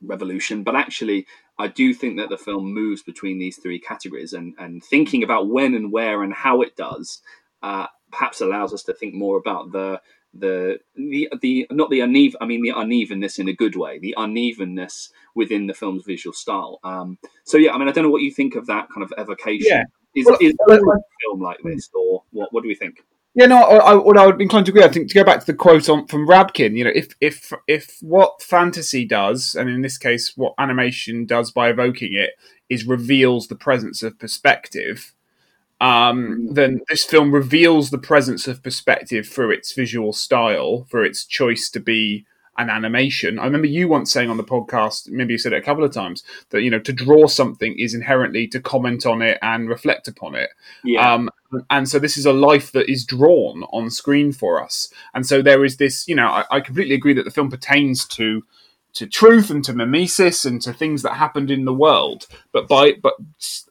revolution. But actually, I do think that the film moves between these three categories, and, and thinking about when and where and how it does uh, perhaps allows us to think more about the the the the not the uneven I mean the unevenness in a good way the unevenness within the film's visual style um so yeah I mean I don't know what you think of that kind of evocation yeah. is, well, is well, a film like this or what what do we think yeah, no, I, what I would be inclined to agree. I think to go back to the quote on from Rabkin, you know, if if if what fantasy does, and in this case, what animation does by evoking it, is reveals the presence of perspective, um, mm. then this film reveals the presence of perspective through its visual style, for its choice to be an animation. I remember you once saying on the podcast, maybe you said it a couple of times, that you know to draw something is inherently to comment on it and reflect upon it. Yeah. Um, and so this is a life that is drawn on screen for us. And so there is this, you know, I, I completely agree that the film pertains to to truth and to mimesis and to things that happened in the world, but by but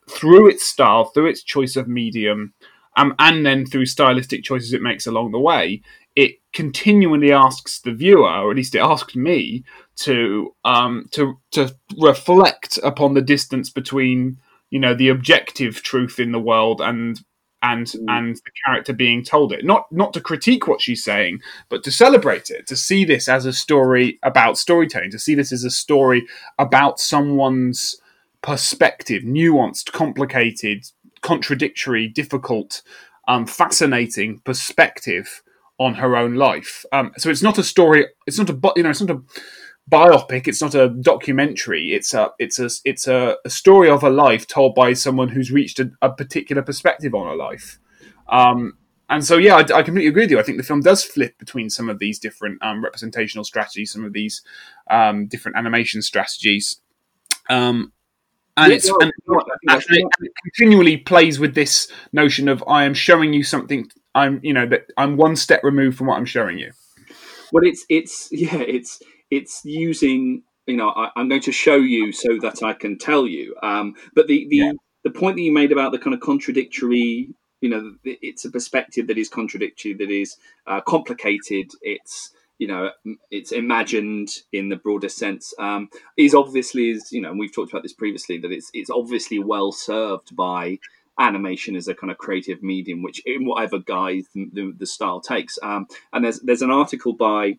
through its style, through its choice of medium, um, and then through stylistic choices it makes along the way, it continually asks the viewer, or at least it asked me, to um, to to reflect upon the distance between you know the objective truth in the world and and mm. and the character being told it. Not not to critique what she's saying, but to celebrate it, to see this as a story about storytelling, to see this as a story about someone's perspective, nuanced, complicated, contradictory, difficult, um, fascinating perspective on her own life. Um, so it's not a story. It's not a you know. It's not a biopic. It's not a documentary. It's a it's a it's a, a story of a life told by someone who's reached a, a particular perspective on a life. Um, and so, yeah, I, I, completely agree with you. I think the film does flip between some of these different um, representational strategies, some of these um, different animation strategies. Um, and Yeah, it's no, and, no, I think and and it continually plays with this notion of I am showing you something. I'm you know that I'm one step removed from what I'm showing you. Well, it's it's [LAUGHS] yeah, it's it's using you know I, I'm going to show you so that I can tell you. Um, but the the Yeah. the point that you made about the kind of contradictory, you know, it's a perspective that is contradictory, that is uh, complicated. It's you know it's imagined in the broader sense um, is obviously is you know and we've talked about this previously that it's it's obviously well served by animation as a kind of creative medium which in whatever guise the, the, the style takes um, and there's there's an article by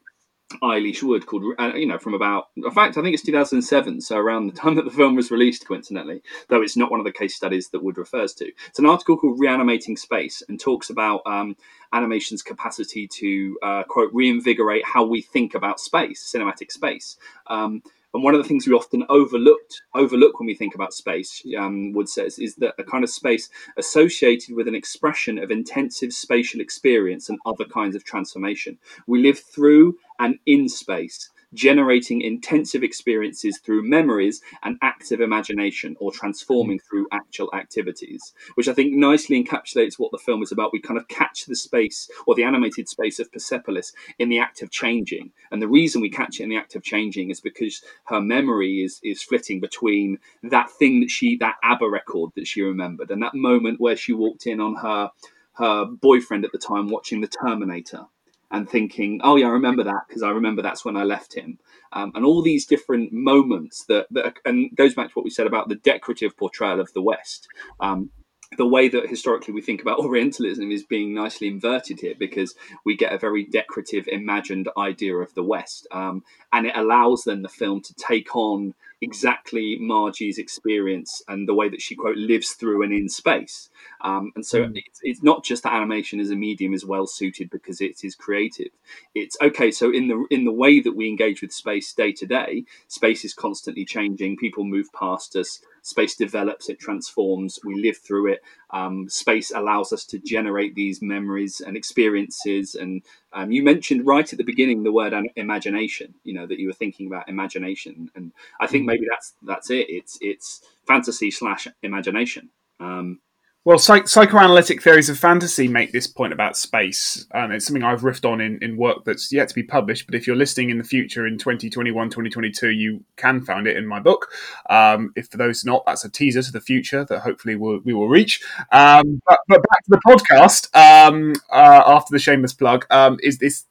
Aylish Wood called, uh, you know, from about, in fact, I think it's 2007, so around the time that the film was released, coincidentally, though it's not one of the case studies that Wood refers to. It's an article called Reanimating Space and talks about um, animation's capacity to, uh, quote, reinvigorate how we think about space, cinematic space. Um, and one of the things we often overlooked overlook when we think about space, um, Wood says, is that a kind of space associated with an expression of intensive spatial experience and other kinds of transformation. We live through and in space, generating intensive experiences through memories and active imagination, or transforming mm. through actual activities, which I think nicely encapsulates what the film is about. We kind of catch the space or the animated space of Persepolis in the act of changing. And the reason we catch it in the act of changing is because her memory is is flitting between that thing that she that ABBA record that she remembered and that moment where she walked in on her her boyfriend at the time watching the Terminator and thinking, "Oh yeah, I remember that because I remember that's when I left him." Um, and all these different moments that, that and goes back to what we said about the decorative portrayal of the West. Um, the way that historically we think about [LAUGHS] Orientalism is being nicely inverted here because we get a very decorative, imagined idea of the West, um, and it allows then the film to take on exactly Marji's experience and the way that she quote lives through and in space. Um, and so Mm. it's, it's not just that animation as a medium is well suited because it is creative. It's okay. So in the in the way that we engage with space day to day, space is constantly changing. People move past us. Space develops. It transforms. We live through it. Um, space allows us to generate these memories and experiences. And um, you mentioned right at the beginning the word imagination. You know that you were thinking about imagination, and I think maybe that's that's it. It's it's fantasy slash imagination. Um, Well, psych- psychoanalytic theories of fantasy make this point about space. and it's something I've riffed on in, in work that's yet to be published. But if you're listening in the future in 2021, 2022, you can find it in my book. Um, if for those not, that's a teaser to the future that hopefully we'll, we will reach. Um, but, but back to the podcast um, uh, after the shameless plug um, is this.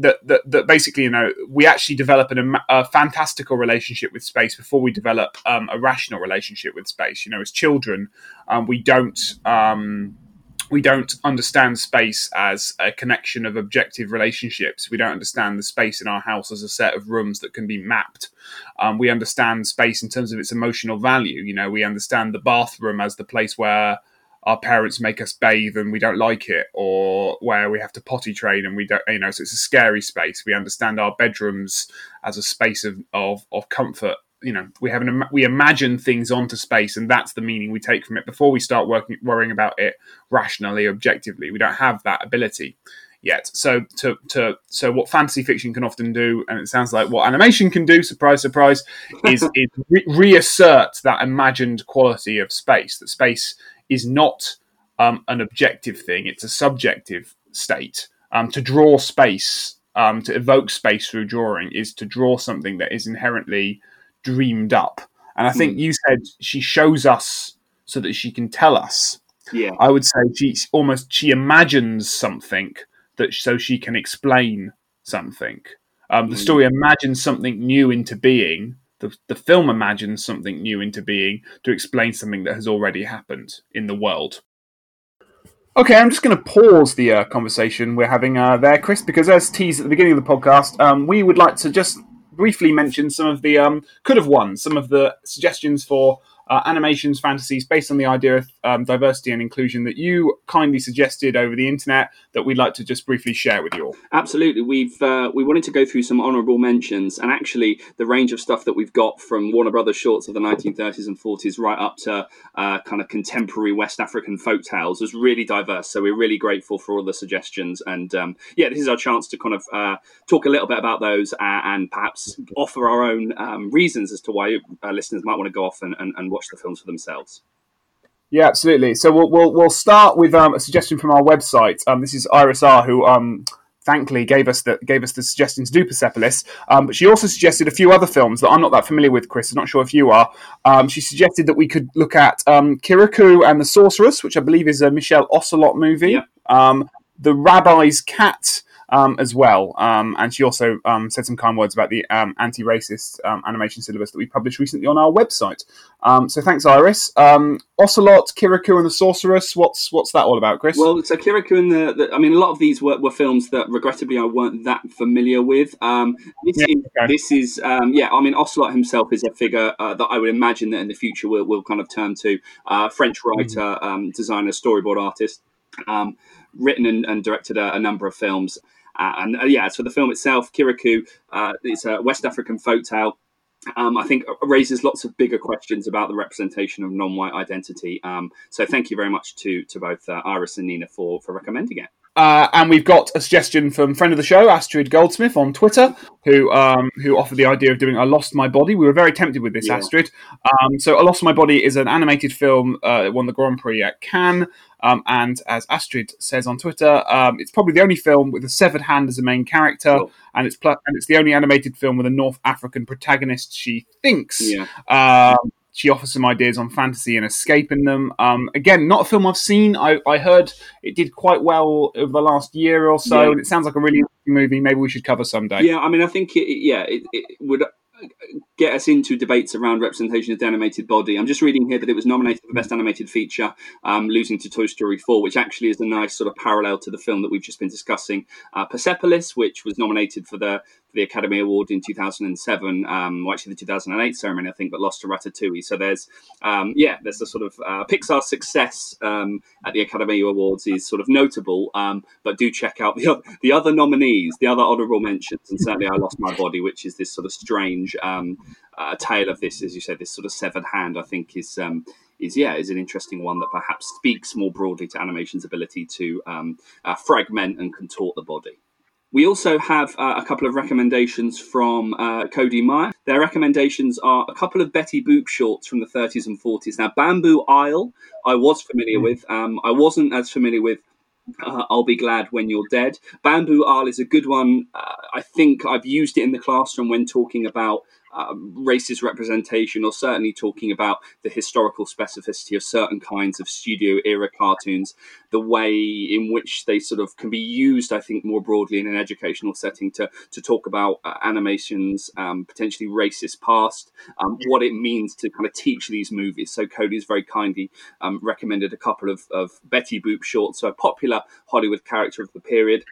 That, that, that basically, you know, we actually develop an, a fantastical relationship with space before we develop um, a rational relationship with space. You know, as children, um, we don't um, we don't understand space as a connection of objective relationships. We don't understand the space in our house as a set of rooms that can be mapped. Um, we understand space in terms of its emotional value. You know, we understand the bathroom as the place where our parents make us bathe and we don't like it, or where we have to potty train and we don't, you know, so it's a scary space. We understand our bedrooms as a space of of, of comfort. You know we have an we imagine things onto space and that's the meaning we take from it. Before we start working worrying about it rationally objectively we don't have that ability yet. So to to so what fantasy fiction can often do and it sounds like what animation can do surprise surprise is, [LAUGHS] is re- reassert that imagined quality of space that space is not um, an objective thing it's a subjective state um, to draw space um, to evoke space through drawing is to draw something that is inherently dreamed up. And I think you said she shows us so that she can tell us. yeah, I would say she almost she imagines something that so she can explain something. Um, the Mm. story imagines something new into being. The, the film imagines something new into being to explain something that has already happened in the world. Okay, I'm just going to pause the uh, conversation we're having uh, there, Chris, because as teased at the beginning of the podcast, um, we would like to just briefly mention some of the um, could have won, some of the suggestions for uh, animations, fantasies based on the idea of um, diversity and inclusion that you kindly suggested over the internet that we'd like to just briefly share with you all. Absolutely, we've uh, we wanted to go through some honourable mentions, and actually the range of stuff that we've got from Warner Brothers shorts of the 1930s and 40s right up to uh, kind of contemporary West African folk tales was really diverse. So we're really grateful for all the suggestions, and um, yeah, this is our chance to kind of uh, talk a little bit about those uh, and perhaps offer our own um, reasons as to why our listeners might want to go off and, and, and watch the films for themselves. Yeah, absolutely. So we'll we'll, we'll start with um, a suggestion from our website. Um, this is Iris R, who um, thankfully gave us the gave us the suggestion to do Persepolis. Um, but she also suggested a few other films that I'm not that familiar with. Chris, I'm not sure if you are. Um, she suggested that we could look at um, Kirikou and the Sorceress, which I believe is a Michel Ocelot movie. Yeah. Um, the Rabbi's Cat um, as well. Um, and she also um, said some kind words about the um, anti-racist um, animation syllabus that we published recently on our website. Um, so thanks, Iris. Ocelot, Kirikou, and the Sorceress. What's what's that all about, Chris? Well, so Kirikou and the, the I mean, a lot of these were, were, films that regrettably I weren't that familiar with. this, yeah, is, okay. this is yeah. I mean, Ocelot himself is a figure uh, that I would imagine that in the future we'll, we'll kind of turn to. Uh, French writer, mm. designer, storyboard artist. written and, and directed a, a number of films. Uh, and uh, yeah, as for the film itself, Kirikou, uh, it's a West African folktale. Um, I think raises lots of bigger questions about the representation of non-white identity. Um, so thank you very much to to both uh, Iris and Nina for for recommending it. Uh, and we've got a suggestion from friend of the show, Astrid Goldsmith on Twitter, who um, who offered the idea of doing "I Lost My Body." We were very tempted with this, yeah. Astrid. Um, so, "I Lost My Body" is an animated film. Uh, won the Grand Prix at Cannes, um, and as Astrid says on Twitter, um, it's probably the only film with a severed hand as a main character, cool. and it's pl- and it's the only animated film with a North African protagonist. She thinks. Yeah. Um, she offers some ideas on fantasy and escape in them. Um, again, not a film I've seen. I, I, heard it did quite well over the last year or so, yeah. and it sounds like a really interesting movie. Maybe we should cover someday. Yeah, I mean, I think it, yeah, it, it would get us into debates around representation of the animated body. I'm just reading here that it was nominated for Best Animated Feature, um, losing to Toy Story 4, which actually is a nice sort of parallel to the film that we've just been discussing, uh, Persepolis, which was nominated for the the Academy Award in 2007, um, well, actually the 2008 ceremony, I think, but lost to Ratatouille. So there's, um, yeah, there's a sort of uh, Pixar success um, at the Academy Awards is sort of notable, um, but do check out the, other, the other nominees, the other honourable mentions, and certainly I Lost My Body, which is this sort of strange um, uh, tale of this, as you said, this sort of severed hand, I think is um, is yeah is an interesting one that perhaps speaks more broadly to animation's ability to um, uh, fragment and contort the body. We also have uh, a couple of recommendations from uh, Cody Meyer. Their recommendations are a couple of Betty Boop shorts from the 30s and 40s. Now, Bamboo Isle, I was familiar with. Um, I wasn't as familiar with uh, I'll be glad when you're dead. Bamboo Isle is a good one. Uh, I think I've used it in the classroom when talking about um, racist representation, or certainly talking about the historical specificity of certain kinds of studio era cartoons, the way in which they sort of can be used, I think, more broadly in an educational setting to to talk about uh, animation's um, potentially racist past, um, what it means to kind of teach these movies. So Cody's very kindly um, recommended a couple of, of Betty Boop shorts, so a popular Hollywood character of the period.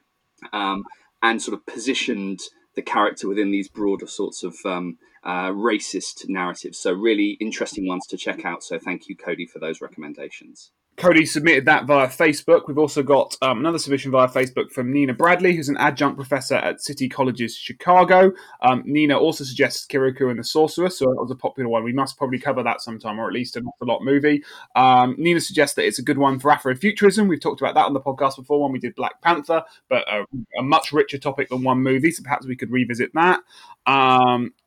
Um, and sort of positioned the character within these broader sorts of um, uh, racist narratives. So, really interesting ones to check out. So, thank you, Cody, for those recommendations. Cody submitted that via Facebook. We've also got um, another submission via Facebook from Nina Bradley, who's an adjunct professor at City Colleges Chicago. Um, Nina also suggests Kirikou and the Sorceress, so that was a popular one. We must probably cover that sometime, or at least an awful lot movie. Um, Nina suggests that it's a good one for Afrofuturism. We've talked about that on the podcast before when we did Black Panther, but a, a much richer topic than one movie, so perhaps we could revisit that.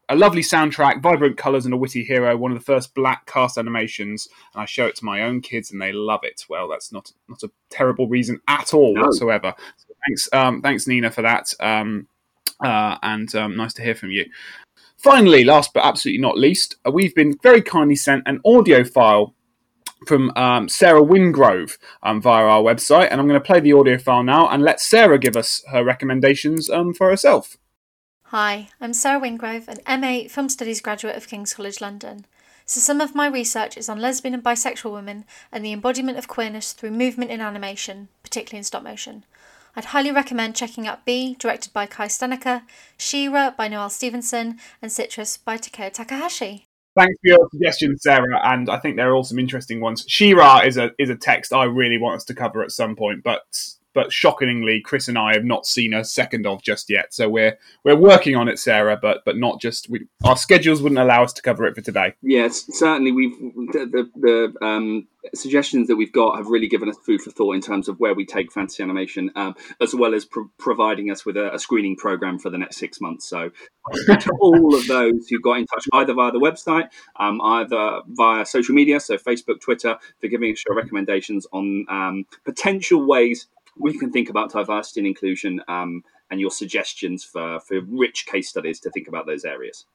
A lovely soundtrack, vibrant colours, and a witty hero. One of the first black cast animations, and I show it to my own kids, and they love it. Well, that's not not a terrible reason at all no. whatsoever. So thanks, um, thanks Nina for that, um, uh, and um, nice to hear from you. Finally, last but absolutely not least, uh, we've been very kindly sent an audio file from um, Sarah Wingrove um, via our website, and I'm going to play the audio file now and let Sarah give us her recommendations um, for herself. Hi, I'm Sarah Wingrove, an MA Film Studies graduate of King's College London. So, some of my research is on lesbian and bisexual women and the embodiment of queerness through movement in animation, particularly in stop motion. I'd highly recommend checking out B, directed by Kai Staneka, She-Ra by Noelle Stevenson, and Citrus by Takeo Takahashi. thanks for your suggestions, Sarah. And I think there are all some interesting ones. She-Ra is a is a text I really want us to cover at some point, but but shockingly, Chris and I have not seen a second of just yet. So we're we're working on it, Sarah, but but not just we, our schedules wouldn't allow us to cover it for today. Yes, certainly. We've the the, the um, suggestions that we've got have really given us food for thought in terms of where we take fantasy animation, um, as well as pro- providing us with a, a, screening program for the next six months. So, to all of those who got in touch either via the website, um, either via social media, so Facebook, Twitter, for giving us your recommendations on um, potential ways we can think about diversity and inclusion um, and your suggestions for, for rich case studies to think about those areas.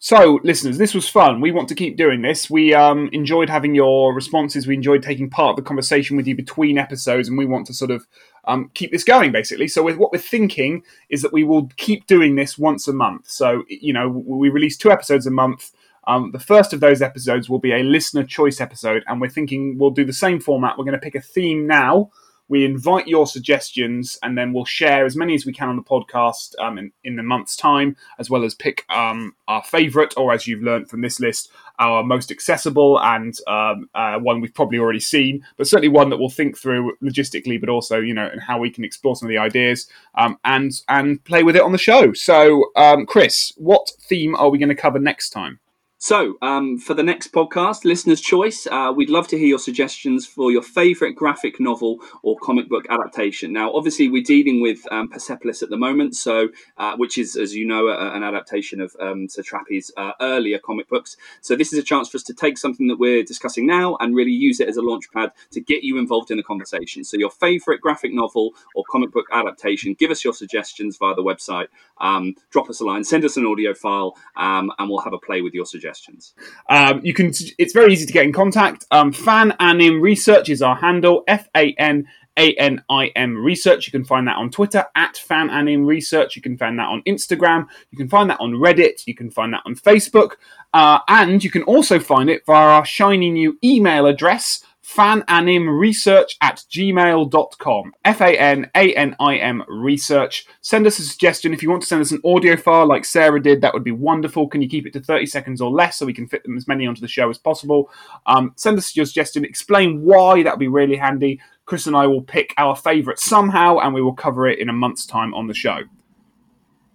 So, listeners, this was fun. We want to keep doing this. We um, enjoyed having your responses. We enjoyed taking part of the conversation with you between episodes, and we want to sort of um, keep this going, basically. So, with what we're thinking is that we will keep doing this once a month. So, you know, we release two episodes a month. Um, the first of those episodes will be a listener choice episode, and we're thinking we'll do the same format. We're going to pick a theme now we invite your suggestions and then we'll share as many as we can on the podcast um, in, in the month's time, as well as pick um, our favourite, or as you've learned from this list, our most accessible and um, uh, one we've probably already seen, but certainly one that we'll think through logistically, but also, you know, and how we can explore some of the ideas um, and, and play with it on the show. So, um, Chris, what theme are we going to cover next time? So, um, for the next podcast, listener's choice, uh, we'd love to hear your suggestions for your favourite graphic novel or comic book adaptation. Now, obviously, we're dealing with um, Persepolis at the moment, so uh, which is, as you know, a, an adaptation of um, Satrapi's uh, earlier comic books. So, this is a chance for us to take something that we're discussing now and really use it as a launchpad to get you involved in the conversation. So, your favourite graphic novel or comic book adaptation, give us your suggestions via the website. Um, drop us a line, send us an audio file, um, and we'll have a play with your suggestions suggestions? Um, you can. It's very easy to get in contact. Um, Fan Anim Research is our handle. F A N A N I M Research. You can find that on Twitter at Fan Anim Research. You can find that on Instagram. You can find that on Reddit. You can find that on Facebook. Uh, and you can also find it via our shiny new email address, fananimresearch at gmail.com. F A N A N I M research. Send us a suggestion. If you want to send us an audio file like Sarah did, that would be wonderful. Can you keep it to 30 seconds or less so we can fit them as many onto the show as possible? Um, send us your suggestion. Explain why. That would be really handy. Chris and I will pick our favourite somehow and we will cover it in a month's time on the show.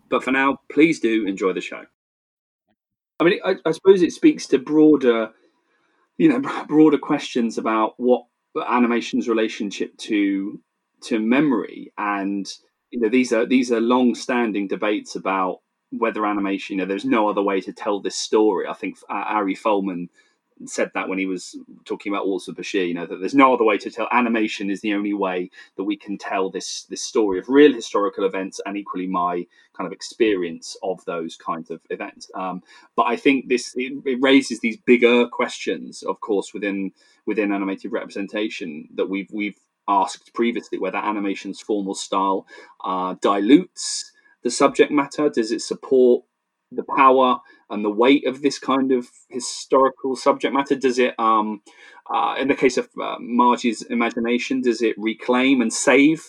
But for now, please do enjoy the show. I mean, I, I suppose it speaks to broader you know [LAUGHS] broader questions about what animation's relationship to to memory and you know these are these are long standing debates about whether animation you know there's no other way to tell this story. I think uh, ari folman said that when he was talking about with Bashir, you know, that there's no other way to tell. Animation is the only way that we can tell this this story of real historical events and equally my kind of experience of those kinds of events. Um, but I think this it, it, raises these bigger questions, of course, within within animated representation that we've we've asked previously, whether animation's formal style uh, dilutes the subject matter. Does it support the power and the weight of this kind of historical subject matter? Does it, um, uh, in the case of uh, Marji's imagination, does it reclaim and save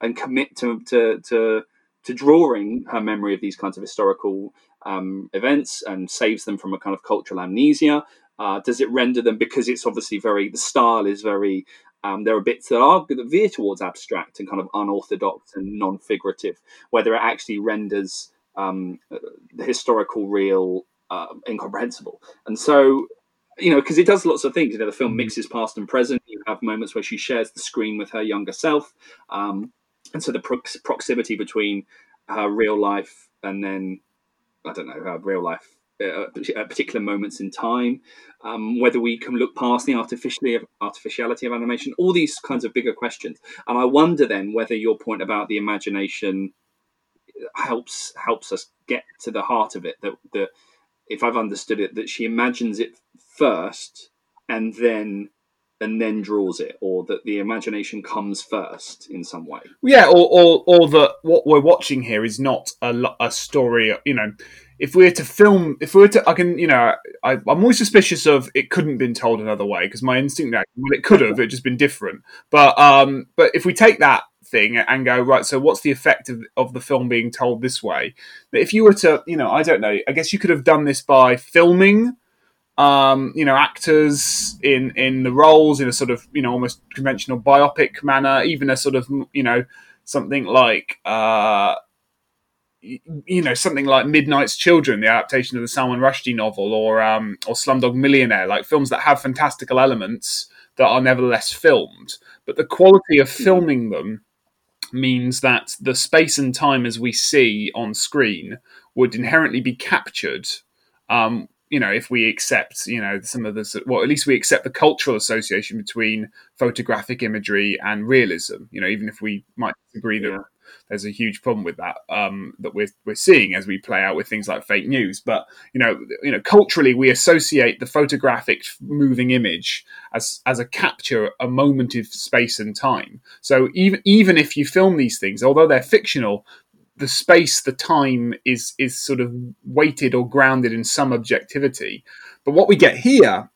and commit to, to, to, to drawing her memory of these kinds of historical um, events and saves them from a kind of cultural amnesia? Uh, does it render them because it's obviously very the style is very um, there are bits that are that veer towards abstract and kind of unorthodox and non-figurative, whether it actually renders um, the historical real uh, incomprehensible. And so, you know, because it does lots of things. You know, the film mm-hmm. mixes past and present. You have moments where she shares the screen with her younger self, um, and so the prox- proximity between her real life and then I don't know her real life. Uh, uh particular moments in time, um, whether we can look past the artificially artificiality of animation, all these kinds of bigger questions, and I wonder then whether your point about the imagination helps helps us get to the heart of it. That that if I've understood it, that she imagines it first and then and then draws it, or that the imagination comes first in some way. Yeah, or or, or that what we're watching here is not a, a story. You know, if we were to film, if we were to, I can, you know, I, am always suspicious of it couldn't been told another way because my instinct, that well, it could have, it just been different. But um, but if we take that thing and go right. So what's the effect of, of the film being told this way? If you were to, you know, I don't know. I guess you could have done this by filming um, you know, actors in in the roles in a sort of you know almost conventional biopic manner, even a sort of you know something like uh, you know something like Midnight's Children, the adaptation of the Salman Rushdie novel, or um, or Slumdog Millionaire, like films that have fantastical elements that are nevertheless filmed, but the quality of filming them means that the space and time as we see on screen would inherently be captured um, you know, if we accept, you know, some of the, well, at least we accept the cultural association between photographic imagery and realism. You know, even if we might disagree that yeah. There's a huge problem with that um, that we're we're seeing as we play out with things like fake news. But you know, you know, culturally we associate the photographic moving image as as a capture a moment of space and time. So even even if you film these things, although they're fictional, the space, the time is is sort of weighted or grounded in some objectivity. But what we get here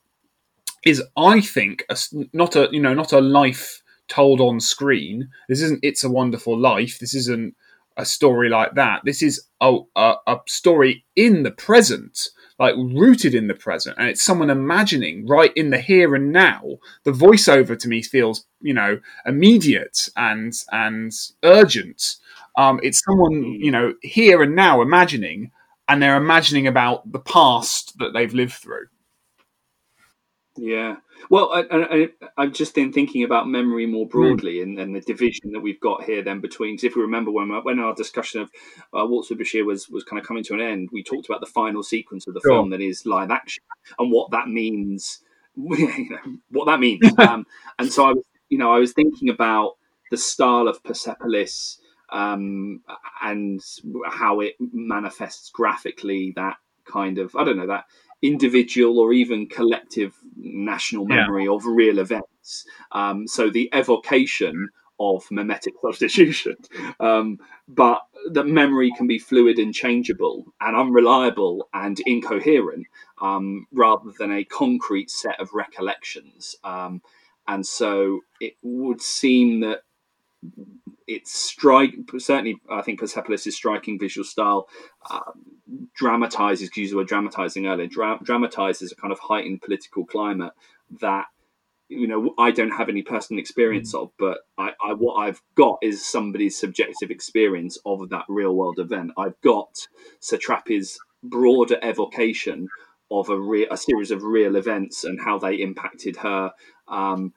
is, I think, a, not a you know not a life told on screen. This isn't It's a Wonderful Life. This isn't a story like that. This is a, a, a story in the present like rooted in the present and it's someone imagining right in the here and now the voiceover to me feels you know immediate and and urgent um, it's someone you know here and now imagining, and they're imagining about the past that they've lived through. Yeah. Well, I, have just been thinking about memory more hmm. broadly mm. and, and, the division that we've got here then between. Cause if we remember when when our discussion of uh, Waltz with Bashir was was kind of coming to an end, we talked about the final sequence of the sure. film that is live action and what that means. [LAUGHS] You know, what that means. [LAUGHS] um, and so I was, you know, I was thinking about the style of Persepolis um, and how it manifests graphically that kind of I don't know that individual or even collective national memory yeah. of real events. Um, so the evocation of mimetic substitution, [LAUGHS] um, but that memory can be fluid and changeable and unreliable and incoherent um, rather than a concrete set of recollections. Um, and so it would seem that it's strike certainly I think Persepolis' striking visual style um, dramatizes because you were dramatizing earlier dra- dramatizes a kind of heightened political climate that you know I don't have any personal experience mm. of but I, I what I've got is somebody's subjective experience of that real world event I've got Satrapi's broader evocation of a, re- a series of real events and how they impacted her um,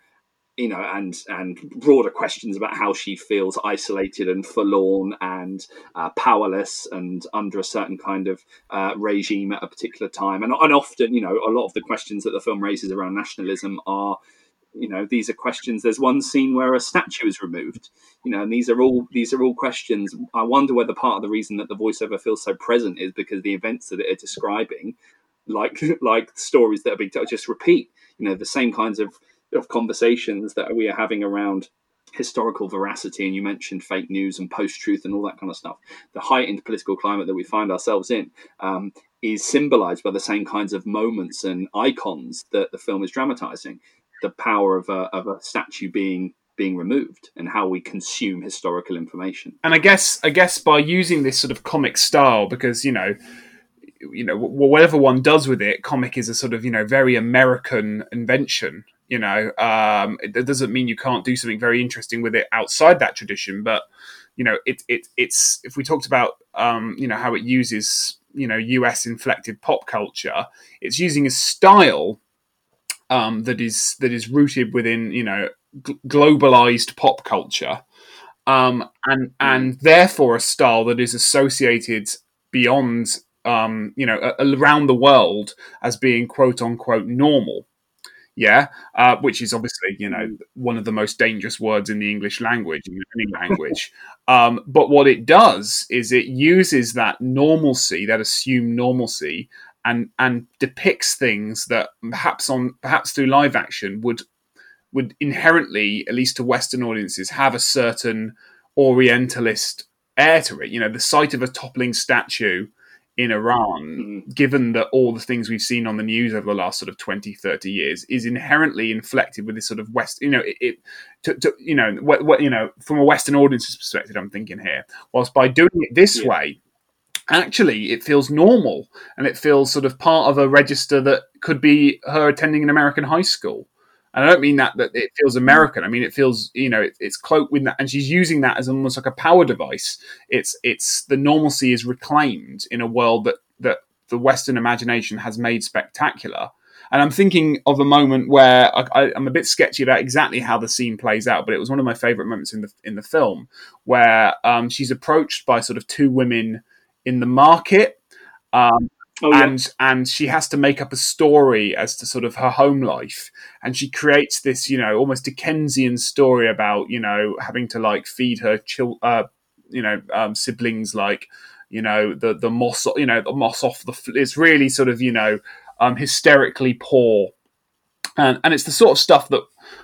you know, and and broader questions about how she feels isolated and forlorn and uh, powerless and under a certain kind of uh, regime at a particular time. And, and often, you know, a lot of the questions that the film raises around nationalism are, you know, these are questions. There's one scene where a statue is removed, you know, and these are all these are all questions. I wonder whether part of the reason that the voiceover feels so present is because the events that it are describing, like [LAUGHS] like stories that are being told, just repeat. You know, the same kinds of of conversations that we are having around historical veracity and you mentioned fake news and post-truth and all that kind of stuff. The heightened political climate that we find ourselves in um, is symbolized by the same kinds of moments and icons that the film is dramatizing. The power of a, of a statue being being removed and how we consume historical information. And i guess i guess by using this sort of comic style because you know you know whatever one does with it comic is a sort of you know very american invention you know, um, it, it, doesn't mean you can't do something very interesting with it outside that tradition. But you know, it, it it's if we talked about um, you know how it uses you know US inflected pop culture, it's using a style um, that is that is rooted within you know g- globalized pop culture, um, and and therefore a style that is associated beyond um, you know around the world as being quote unquote normal yeah, uh, which is obviously you know one of the most dangerous words in the English language, in any [LAUGHS] language. um, but what it does is it uses that normalcy, that assumed normalcy, and and depicts things that perhaps on perhaps through live action would would inherently, at least to Western audiences, have a certain Orientalist air to it. You know, the sight of a toppling statue in Iran, Mhm. given that all the things we've seen on the news over the last sort of 20, 30 years is inherently inflected with this sort of West, you know, it, it to, to, you know, what, what, you know, from a Western audience's perspective, I'm thinking here, whilst by doing it this Yeah. way, actually it feels normal and it feels sort of part of a register that could be her attending an American high school. And I don't mean that that it feels American. I mean it feels you know it, it's cloaked with that, and she's using that as almost like a power device. It's it's the normalcy is reclaimed in a world that that the Western imagination has made spectacular. And I'm thinking of a moment where I, I, I'm a bit sketchy about exactly how the scene plays out, but it was one of my favourite moments in the in the film where um, she's approached by sort of two women in the market. Um, Oh, yeah. and and she has to make up a story as to sort of her home life and she creates this you know almost dickensian story about you know having to like feed her chil- uh, you know um, siblings like you know the the moss you know the moss off the fl- it's really sort of you know um, hysterically poor and and it's the sort of stuff that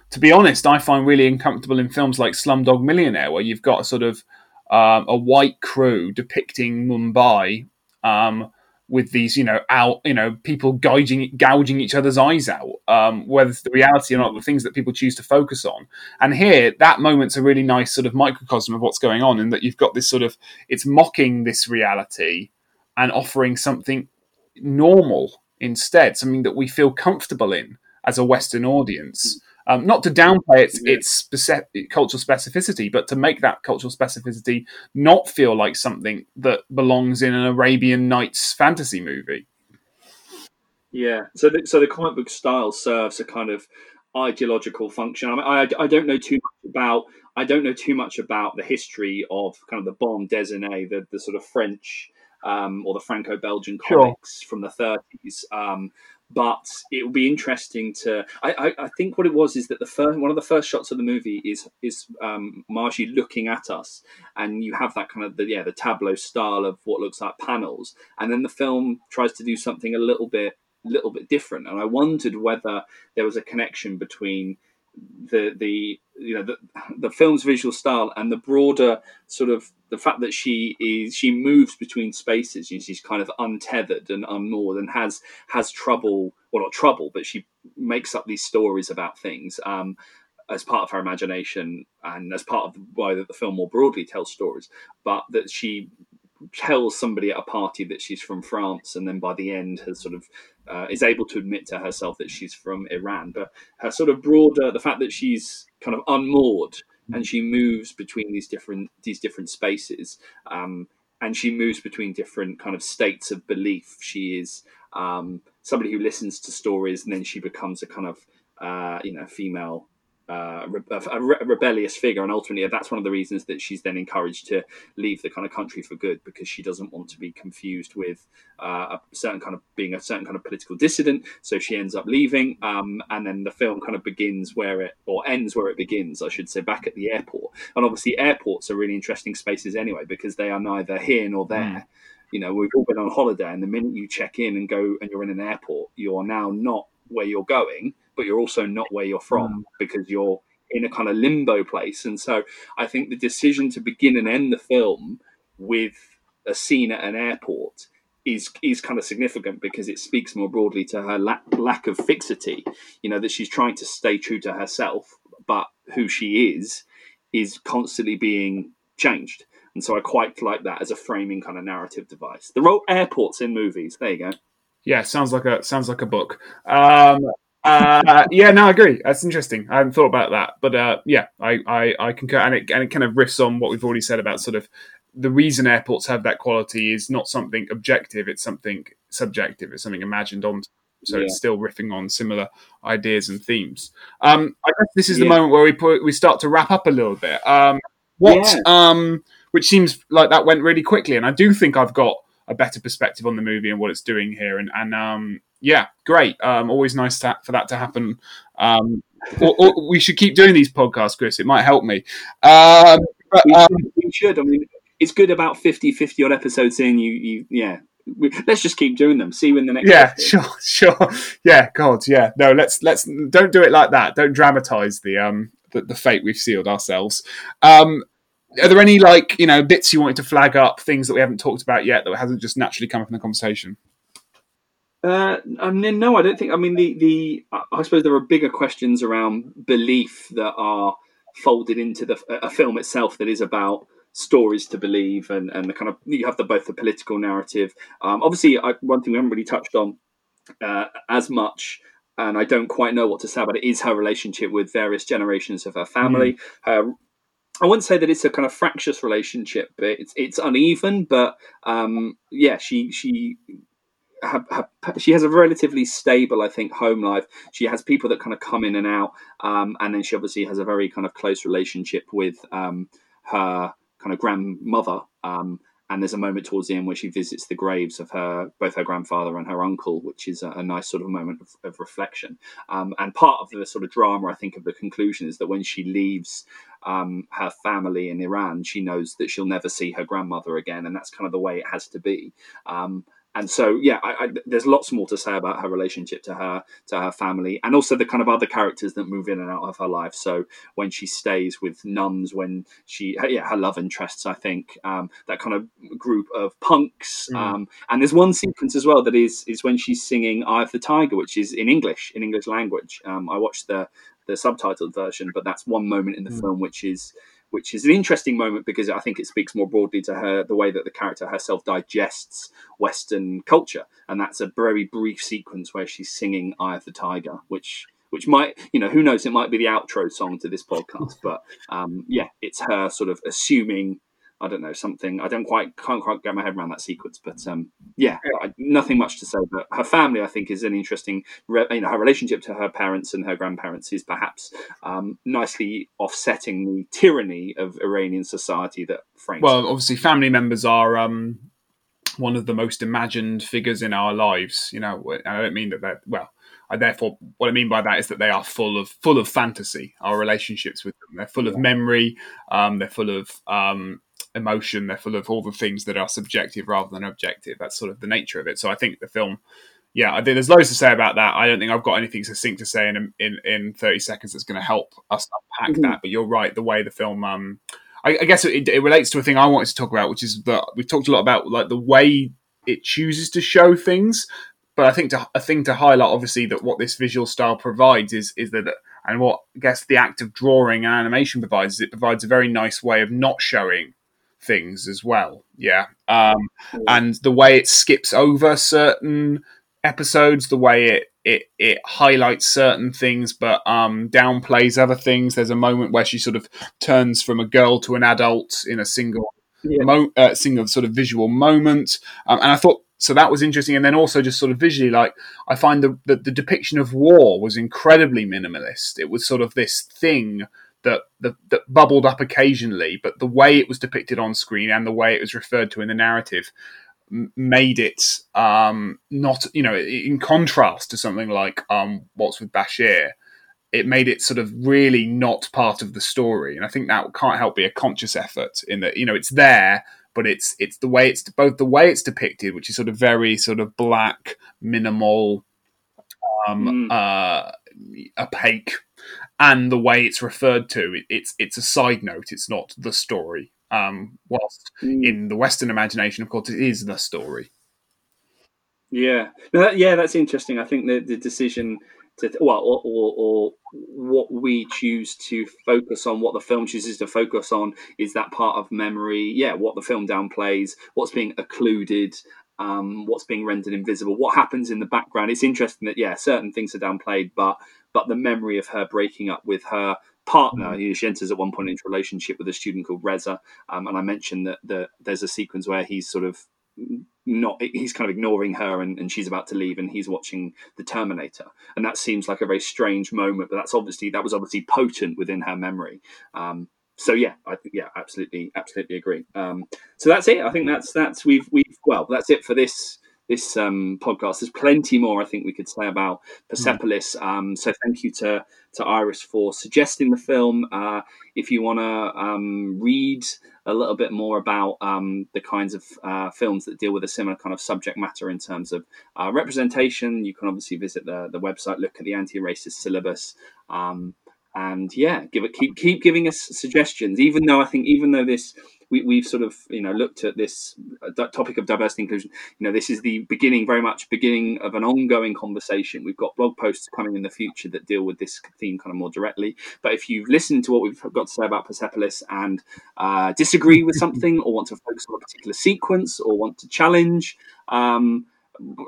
to be honest i find really uncomfortable in films like slumdog millionaire where you've got a sort of um, a white crew depicting mumbai um, with these, you know, out, you know, people gouging, gouging each other's eyes out, um, whether it's the reality or not, the things that people choose to focus on. And here, that moment's a really nice sort of microcosm of what's going on, in that you've got this sort of, it's mocking this reality and offering something normal instead, something that we feel comfortable in as a Western audience. Um, not to downplay its Yeah. its speci- cultural specificity, but to make that cultural specificity not feel like something that belongs in an Arabian Nights fantasy movie. Yeah. So the, so the comic book style serves a kind of ideological function. I mean, I, I don't know too much about I don't know too much about the history of kind of the bande dessinée, the the sort of French um, or the Franco-Belgian Sure. comics from the 30s. Um, but it will be interesting to. I, I, I think what it was is that the first one of the first shots of the movie is is um, Marji looking at us, and you have that kind of the yeah the tableau style of what looks like panels, and then the film tries to do something a little bit little bit different. And I wondered whether there was a connection between the the you know the, the film's visual style and the broader sort of the fact that she is she moves between spaces and she's kind of untethered and unmoored and has has trouble well not trouble but she makes up these stories about things um as part of her imagination and as part of the way that the film more broadly tells stories but that she tells somebody at a party that she's from France and then by the end has sort of uh, is able to admit to herself that she's from Iran. But her sort of broader the fact that she's kind of unmoored and she moves between these different these different spaces um, and she moves between different kind of states of belief. She is um, somebody who listens to stories and then she becomes a kind of uh, you know female uh, a, re- a rebellious figure, and ultimately that's one of the reasons that she's then encouraged to leave the kind of country for good because she doesn't want to be confused with uh, a certain kind of being a certain kind of political dissident. So she ends up leaving, um, and then the film kind of begins where it or ends where it begins, I should say, back at the airport. And obviously, airports are really interesting spaces anyway because they are neither here nor there. You know, we've all been on holiday, and the minute you check in and go and you're in an airport, you are now not where you're going, but you're also not where you're from because you're in a kind of limbo place. And so I think the decision to begin and end the film with a scene at an airport is is kind of significant because it speaks more broadly to her lack, lack of fixity. You know that she's trying to stay true to herself, but who she is is constantly being changed. And so I quite like that as a framing kind of narrative device. The role airports in movies. There you go. Yeah, sounds like a sounds like a book. Um, uh, yeah, no, I agree. That's interesting. I hadn't thought about that, but uh, yeah, I, I, I concur, and it and it kind of riffs on what we've already said about sort of the reason airports have that quality is not something objective; it's something subjective. It's something imagined on. So Yeah. it's still riffing on similar ideas and themes. Um, I guess this is the moment where we put we start to wrap up a little bit. Um, what Yeah. um, which seems like that went really quickly, and I do think I've got a better perspective on the movie and what it's doing here. And, and um, yeah, great. Um, always nice to, for that to happen. Um, or, or we should keep doing these podcasts, Chris. It might help me. Um, but, we, um, should, we should. I mean, it's good about 50, 50 odd episodes in. You, you, yeah. We, let's just keep doing them. See when the next. yeah, sure, [LAUGHS] sure. Yeah, God, yeah. No, let's let's don't do it like that. Don't dramatize the um the, the fate we've sealed ourselves. Um, are there any like you know bits you wanted to flag up, things that we haven't talked about yet that hasn't just naturally come up in the conversation? Uh, I mean, no, I don't think. I mean, the the I suppose there are bigger questions around belief that are folded into the a film itself that is about stories to believe and and the kind of you have the both the political narrative. Um, obviously, I, one thing we haven't really touched on uh, as much. And I don't quite know what to say about it. Is her relationship with various generations of her family, mm. her I wouldn't say that it's a kind of fractious relationship. But it's it's uneven, but um, yeah, she she she has a relatively stable, I think, home life. She has people that kind of come in and out, um, and then she obviously has a very kind of close relationship with um, her kind of grandmother. Um, and there's a moment towards the end where she visits the graves of her both her grandfather and her uncle, which is a, a nice sort of moment of, of reflection. Um, and part of the sort of drama, I think, of the conclusion is that when she leaves um, her family in Iran, she knows that she'll never see her grandmother again, and that's kind of the way it has to be. Um, and so yeah I, I, there's lots more to say about her relationship to her to her family and also the kind of other characters that move in and out of her life so when she stays with nuns when she yeah her love interests i think um, that kind of group of punks mm. um, and there's one sequence as well that is is when she's singing eye of the tiger which is in english in english language um, i watched the the subtitled version but that's one moment in the mm. film which is which is an interesting moment because I think it speaks more broadly to her the way that the character herself digests Western culture, and that's a very brief sequence where she's singing "Eye of the Tiger," which which might you know who knows? It might be the outro song to this podcast, but um, yeah, it's her sort of assuming I don't know something. I don't quite can't quite get my head around that sequence, but um, yeah, I, nothing much to say. But her family, I think, is an interesting. You know, her relationship to her parents and her grandparents is perhaps um, nicely offsetting the tyranny of Iranian society that frames. Well, obviously, family members are um, one of the most imagined figures in our lives. You know, I don't mean that they're well. I therefore what I mean by that is that they are full of full of fantasy. Our relationships with them, they're full of memory. Um, they're full of um, emotion. They're full of all the things that are subjective rather than objective. That's sort of the nature of it. So I think the film, yeah, I think there's loads to say about that. I don't think I've got anything succinct to say in in, in 30 seconds that's going to help us unpack mm-hmm. that. But you're right. The way the film, um, I, I guess it, it relates to a thing I wanted to talk about, which is that we've talked a lot about like the way it chooses to show things. But I think to, a thing to highlight, obviously, that what this visual style provides is is that, and what I guess the act of drawing and animation provides is it provides a very nice way of not showing things as well. Yeah. Um, and the way it skips over certain episodes, the way it it it highlights certain things but um, downplays other things. There's a moment where she sort of turns from a girl to an adult in a single yeah. mo- uh, single sort of visual moment, um, and I thought so that was interesting. And then also just sort of visually, like I find the, the the depiction of war was incredibly minimalist. It was sort of this thing that, that, that bubbled up occasionally, but the way it was depicted on screen and the way it was referred to in the narrative made it um, not, you know, in contrast to something like um, Waltz with Bashir. It made it sort of really not part of the story, and I think that can't help be a conscious effort in that you know it's there, but it's it's the way it's both the way it's depicted, which is sort of very sort of black, minimal, um, mm. uh, opaque and the way it's referred to, it, it's it's a side note. It's not the story. Um, whilst mm. in the Western imagination, of course, it is the story. Yeah, that, yeah, that's interesting. I think the the decision to well, or, or, or, what we choose to focus on, what the film chooses to focus on, is that part of memory. Yeah, what the film downplays, what's being occluded, um, what's being rendered invisible, what happens in the background. It's interesting that yeah, certain things are downplayed, but but the memory of her breaking up with her partner. Mm. She enters at one point into a relationship with a student called Reza, um, and I mentioned that the, there's a sequence where he's sort of not he's kind of ignoring her and, and she's about to leave and he's watching the terminator and that seems like a very strange moment but that's obviously that was obviously potent within her memory um, so yeah i think yeah absolutely absolutely agree um, so that's it i think that's that's we've we've well that's it for this this um, podcast. There's plenty more I think we could say about Persepolis. Mm. Um, so thank you to to Iris for suggesting the film. Uh, if you want to um, read a little bit more about um, the kinds of uh, films that deal with a similar kind of subject matter in terms of uh, representation, you can obviously visit the the website, look at the anti-racist syllabus. Um, and yeah, give it keep keep giving us suggestions. Even though I think even though this we, we've sort of you know looked at this uh, topic of diversity inclusion. You know, this is the beginning, very much beginning of an ongoing conversation. We've got blog posts coming in the future that deal with this theme kind of more directly. But if you've listened to what we've got to say about Persepolis and uh, disagree with something, or want to focus on a particular sequence, or want to challenge. Um,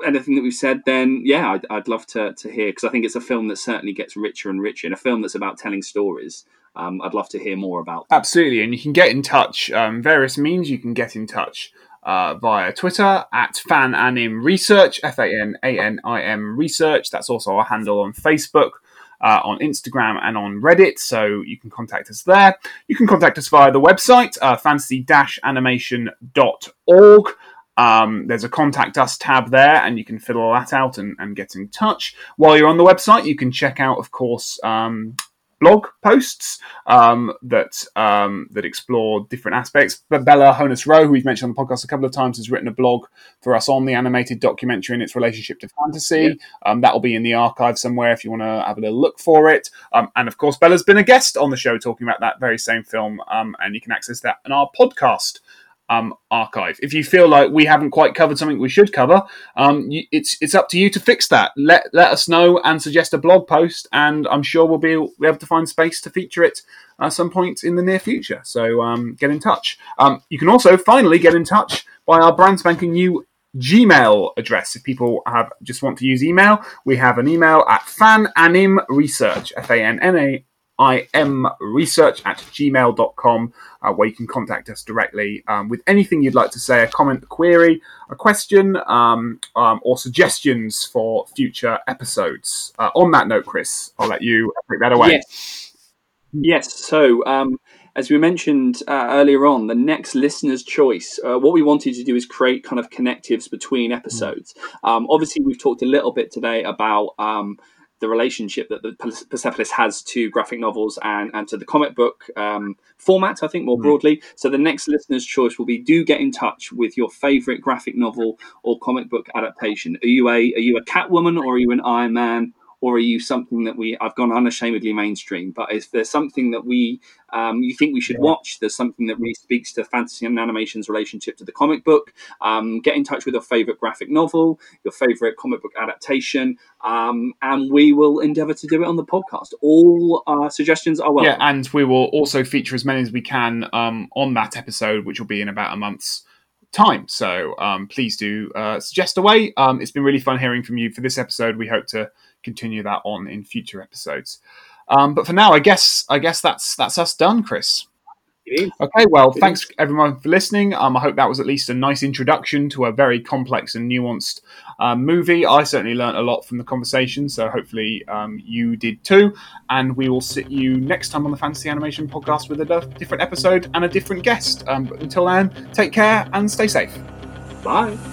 anything that we've said, then yeah, I'd, I'd love to, to hear because I think it's a film that certainly gets richer and richer. In a film that's about telling stories, um, I'd love to hear more about. Absolutely, and you can get in touch. Um, various means you can get in touch uh, via Twitter at Fananim Research, F A N A N I M Research. That's also our handle on Facebook. Uh, on Instagram and on Reddit, so you can contact us there. You can contact us via the website, uh, fantasy-animation.org. Um, there's a contact us tab there, and you can fill all that out and, and, get in touch. While you're on the website, you can check out, of course, um, blog posts um, that um, that explore different aspects. But Bella Honess Roe, who we've mentioned on the podcast a couple of times, has written a blog for us on the animated documentary and its relationship to fantasy. Um, that will be in the archive somewhere if you want to have a little look for it. Um, and of course, Bella's been a guest on the show talking about that very same film, um, and you can access that in our podcast um, archive. If you feel like we haven't quite covered something we should cover, um, it's it's up to you to fix that. Let let us know and suggest a blog post, and I'm sure we'll be, be able to find space to feature it at some point in the near future. So um, get in touch. Um, you can also finally get in touch by our brand spanking new Gmail address. If people have just want to use email, we have an email at fananimresearch, F A N N A I M research at gmail.com uh, where you can contact us directly um, with anything you'd like to say, a comment, a query, a question, um, um, or suggestions for future episodes. Uh, on that note, Chris, I'll let you take that away. Yes. Yes. So, um, as we mentioned uh, earlier on, the next listener's choice, uh, what we wanted to do is create kind of connectives between episodes. Um, obviously, we've talked a little bit today about um, the relationship that the Persepolis has to graphic novels and, and to the comic book um, format, I think, more mm. broadly. So the next listener's choice will be do get in touch with your favorite graphic novel or comic book adaptation. Are you a are you a Catwoman or are you an Iron Man? Or are you something that we I've gone unashamedly mainstream? But if there's something that we um, you think we should watch, there's something that really speaks to fantasy and animation's relationship to the comic book. Um, get in touch with your favorite graphic novel, your favorite comic book adaptation, um, and we will endeavour to do it on the podcast. All our suggestions are welcome. Yeah, and we will also feature as many as we can um, on that episode, which will be in about a month's time. So um, please do uh, suggest away. Um, it's been really fun hearing from you for this episode. We hope to continue that on in future episodes. Um, but for now, I guess I guess that's that's us done, Chris. Okay, well, thanks everyone for listening. Um, I hope that was at least a nice introduction to a very complex and nuanced um, movie. I certainly learned a lot from the conversation, so hopefully um, you did too. And we will see you next time on the Fantasy Animation Podcast with a different episode and a different guest. Um, but until then, take care and stay safe. Bye.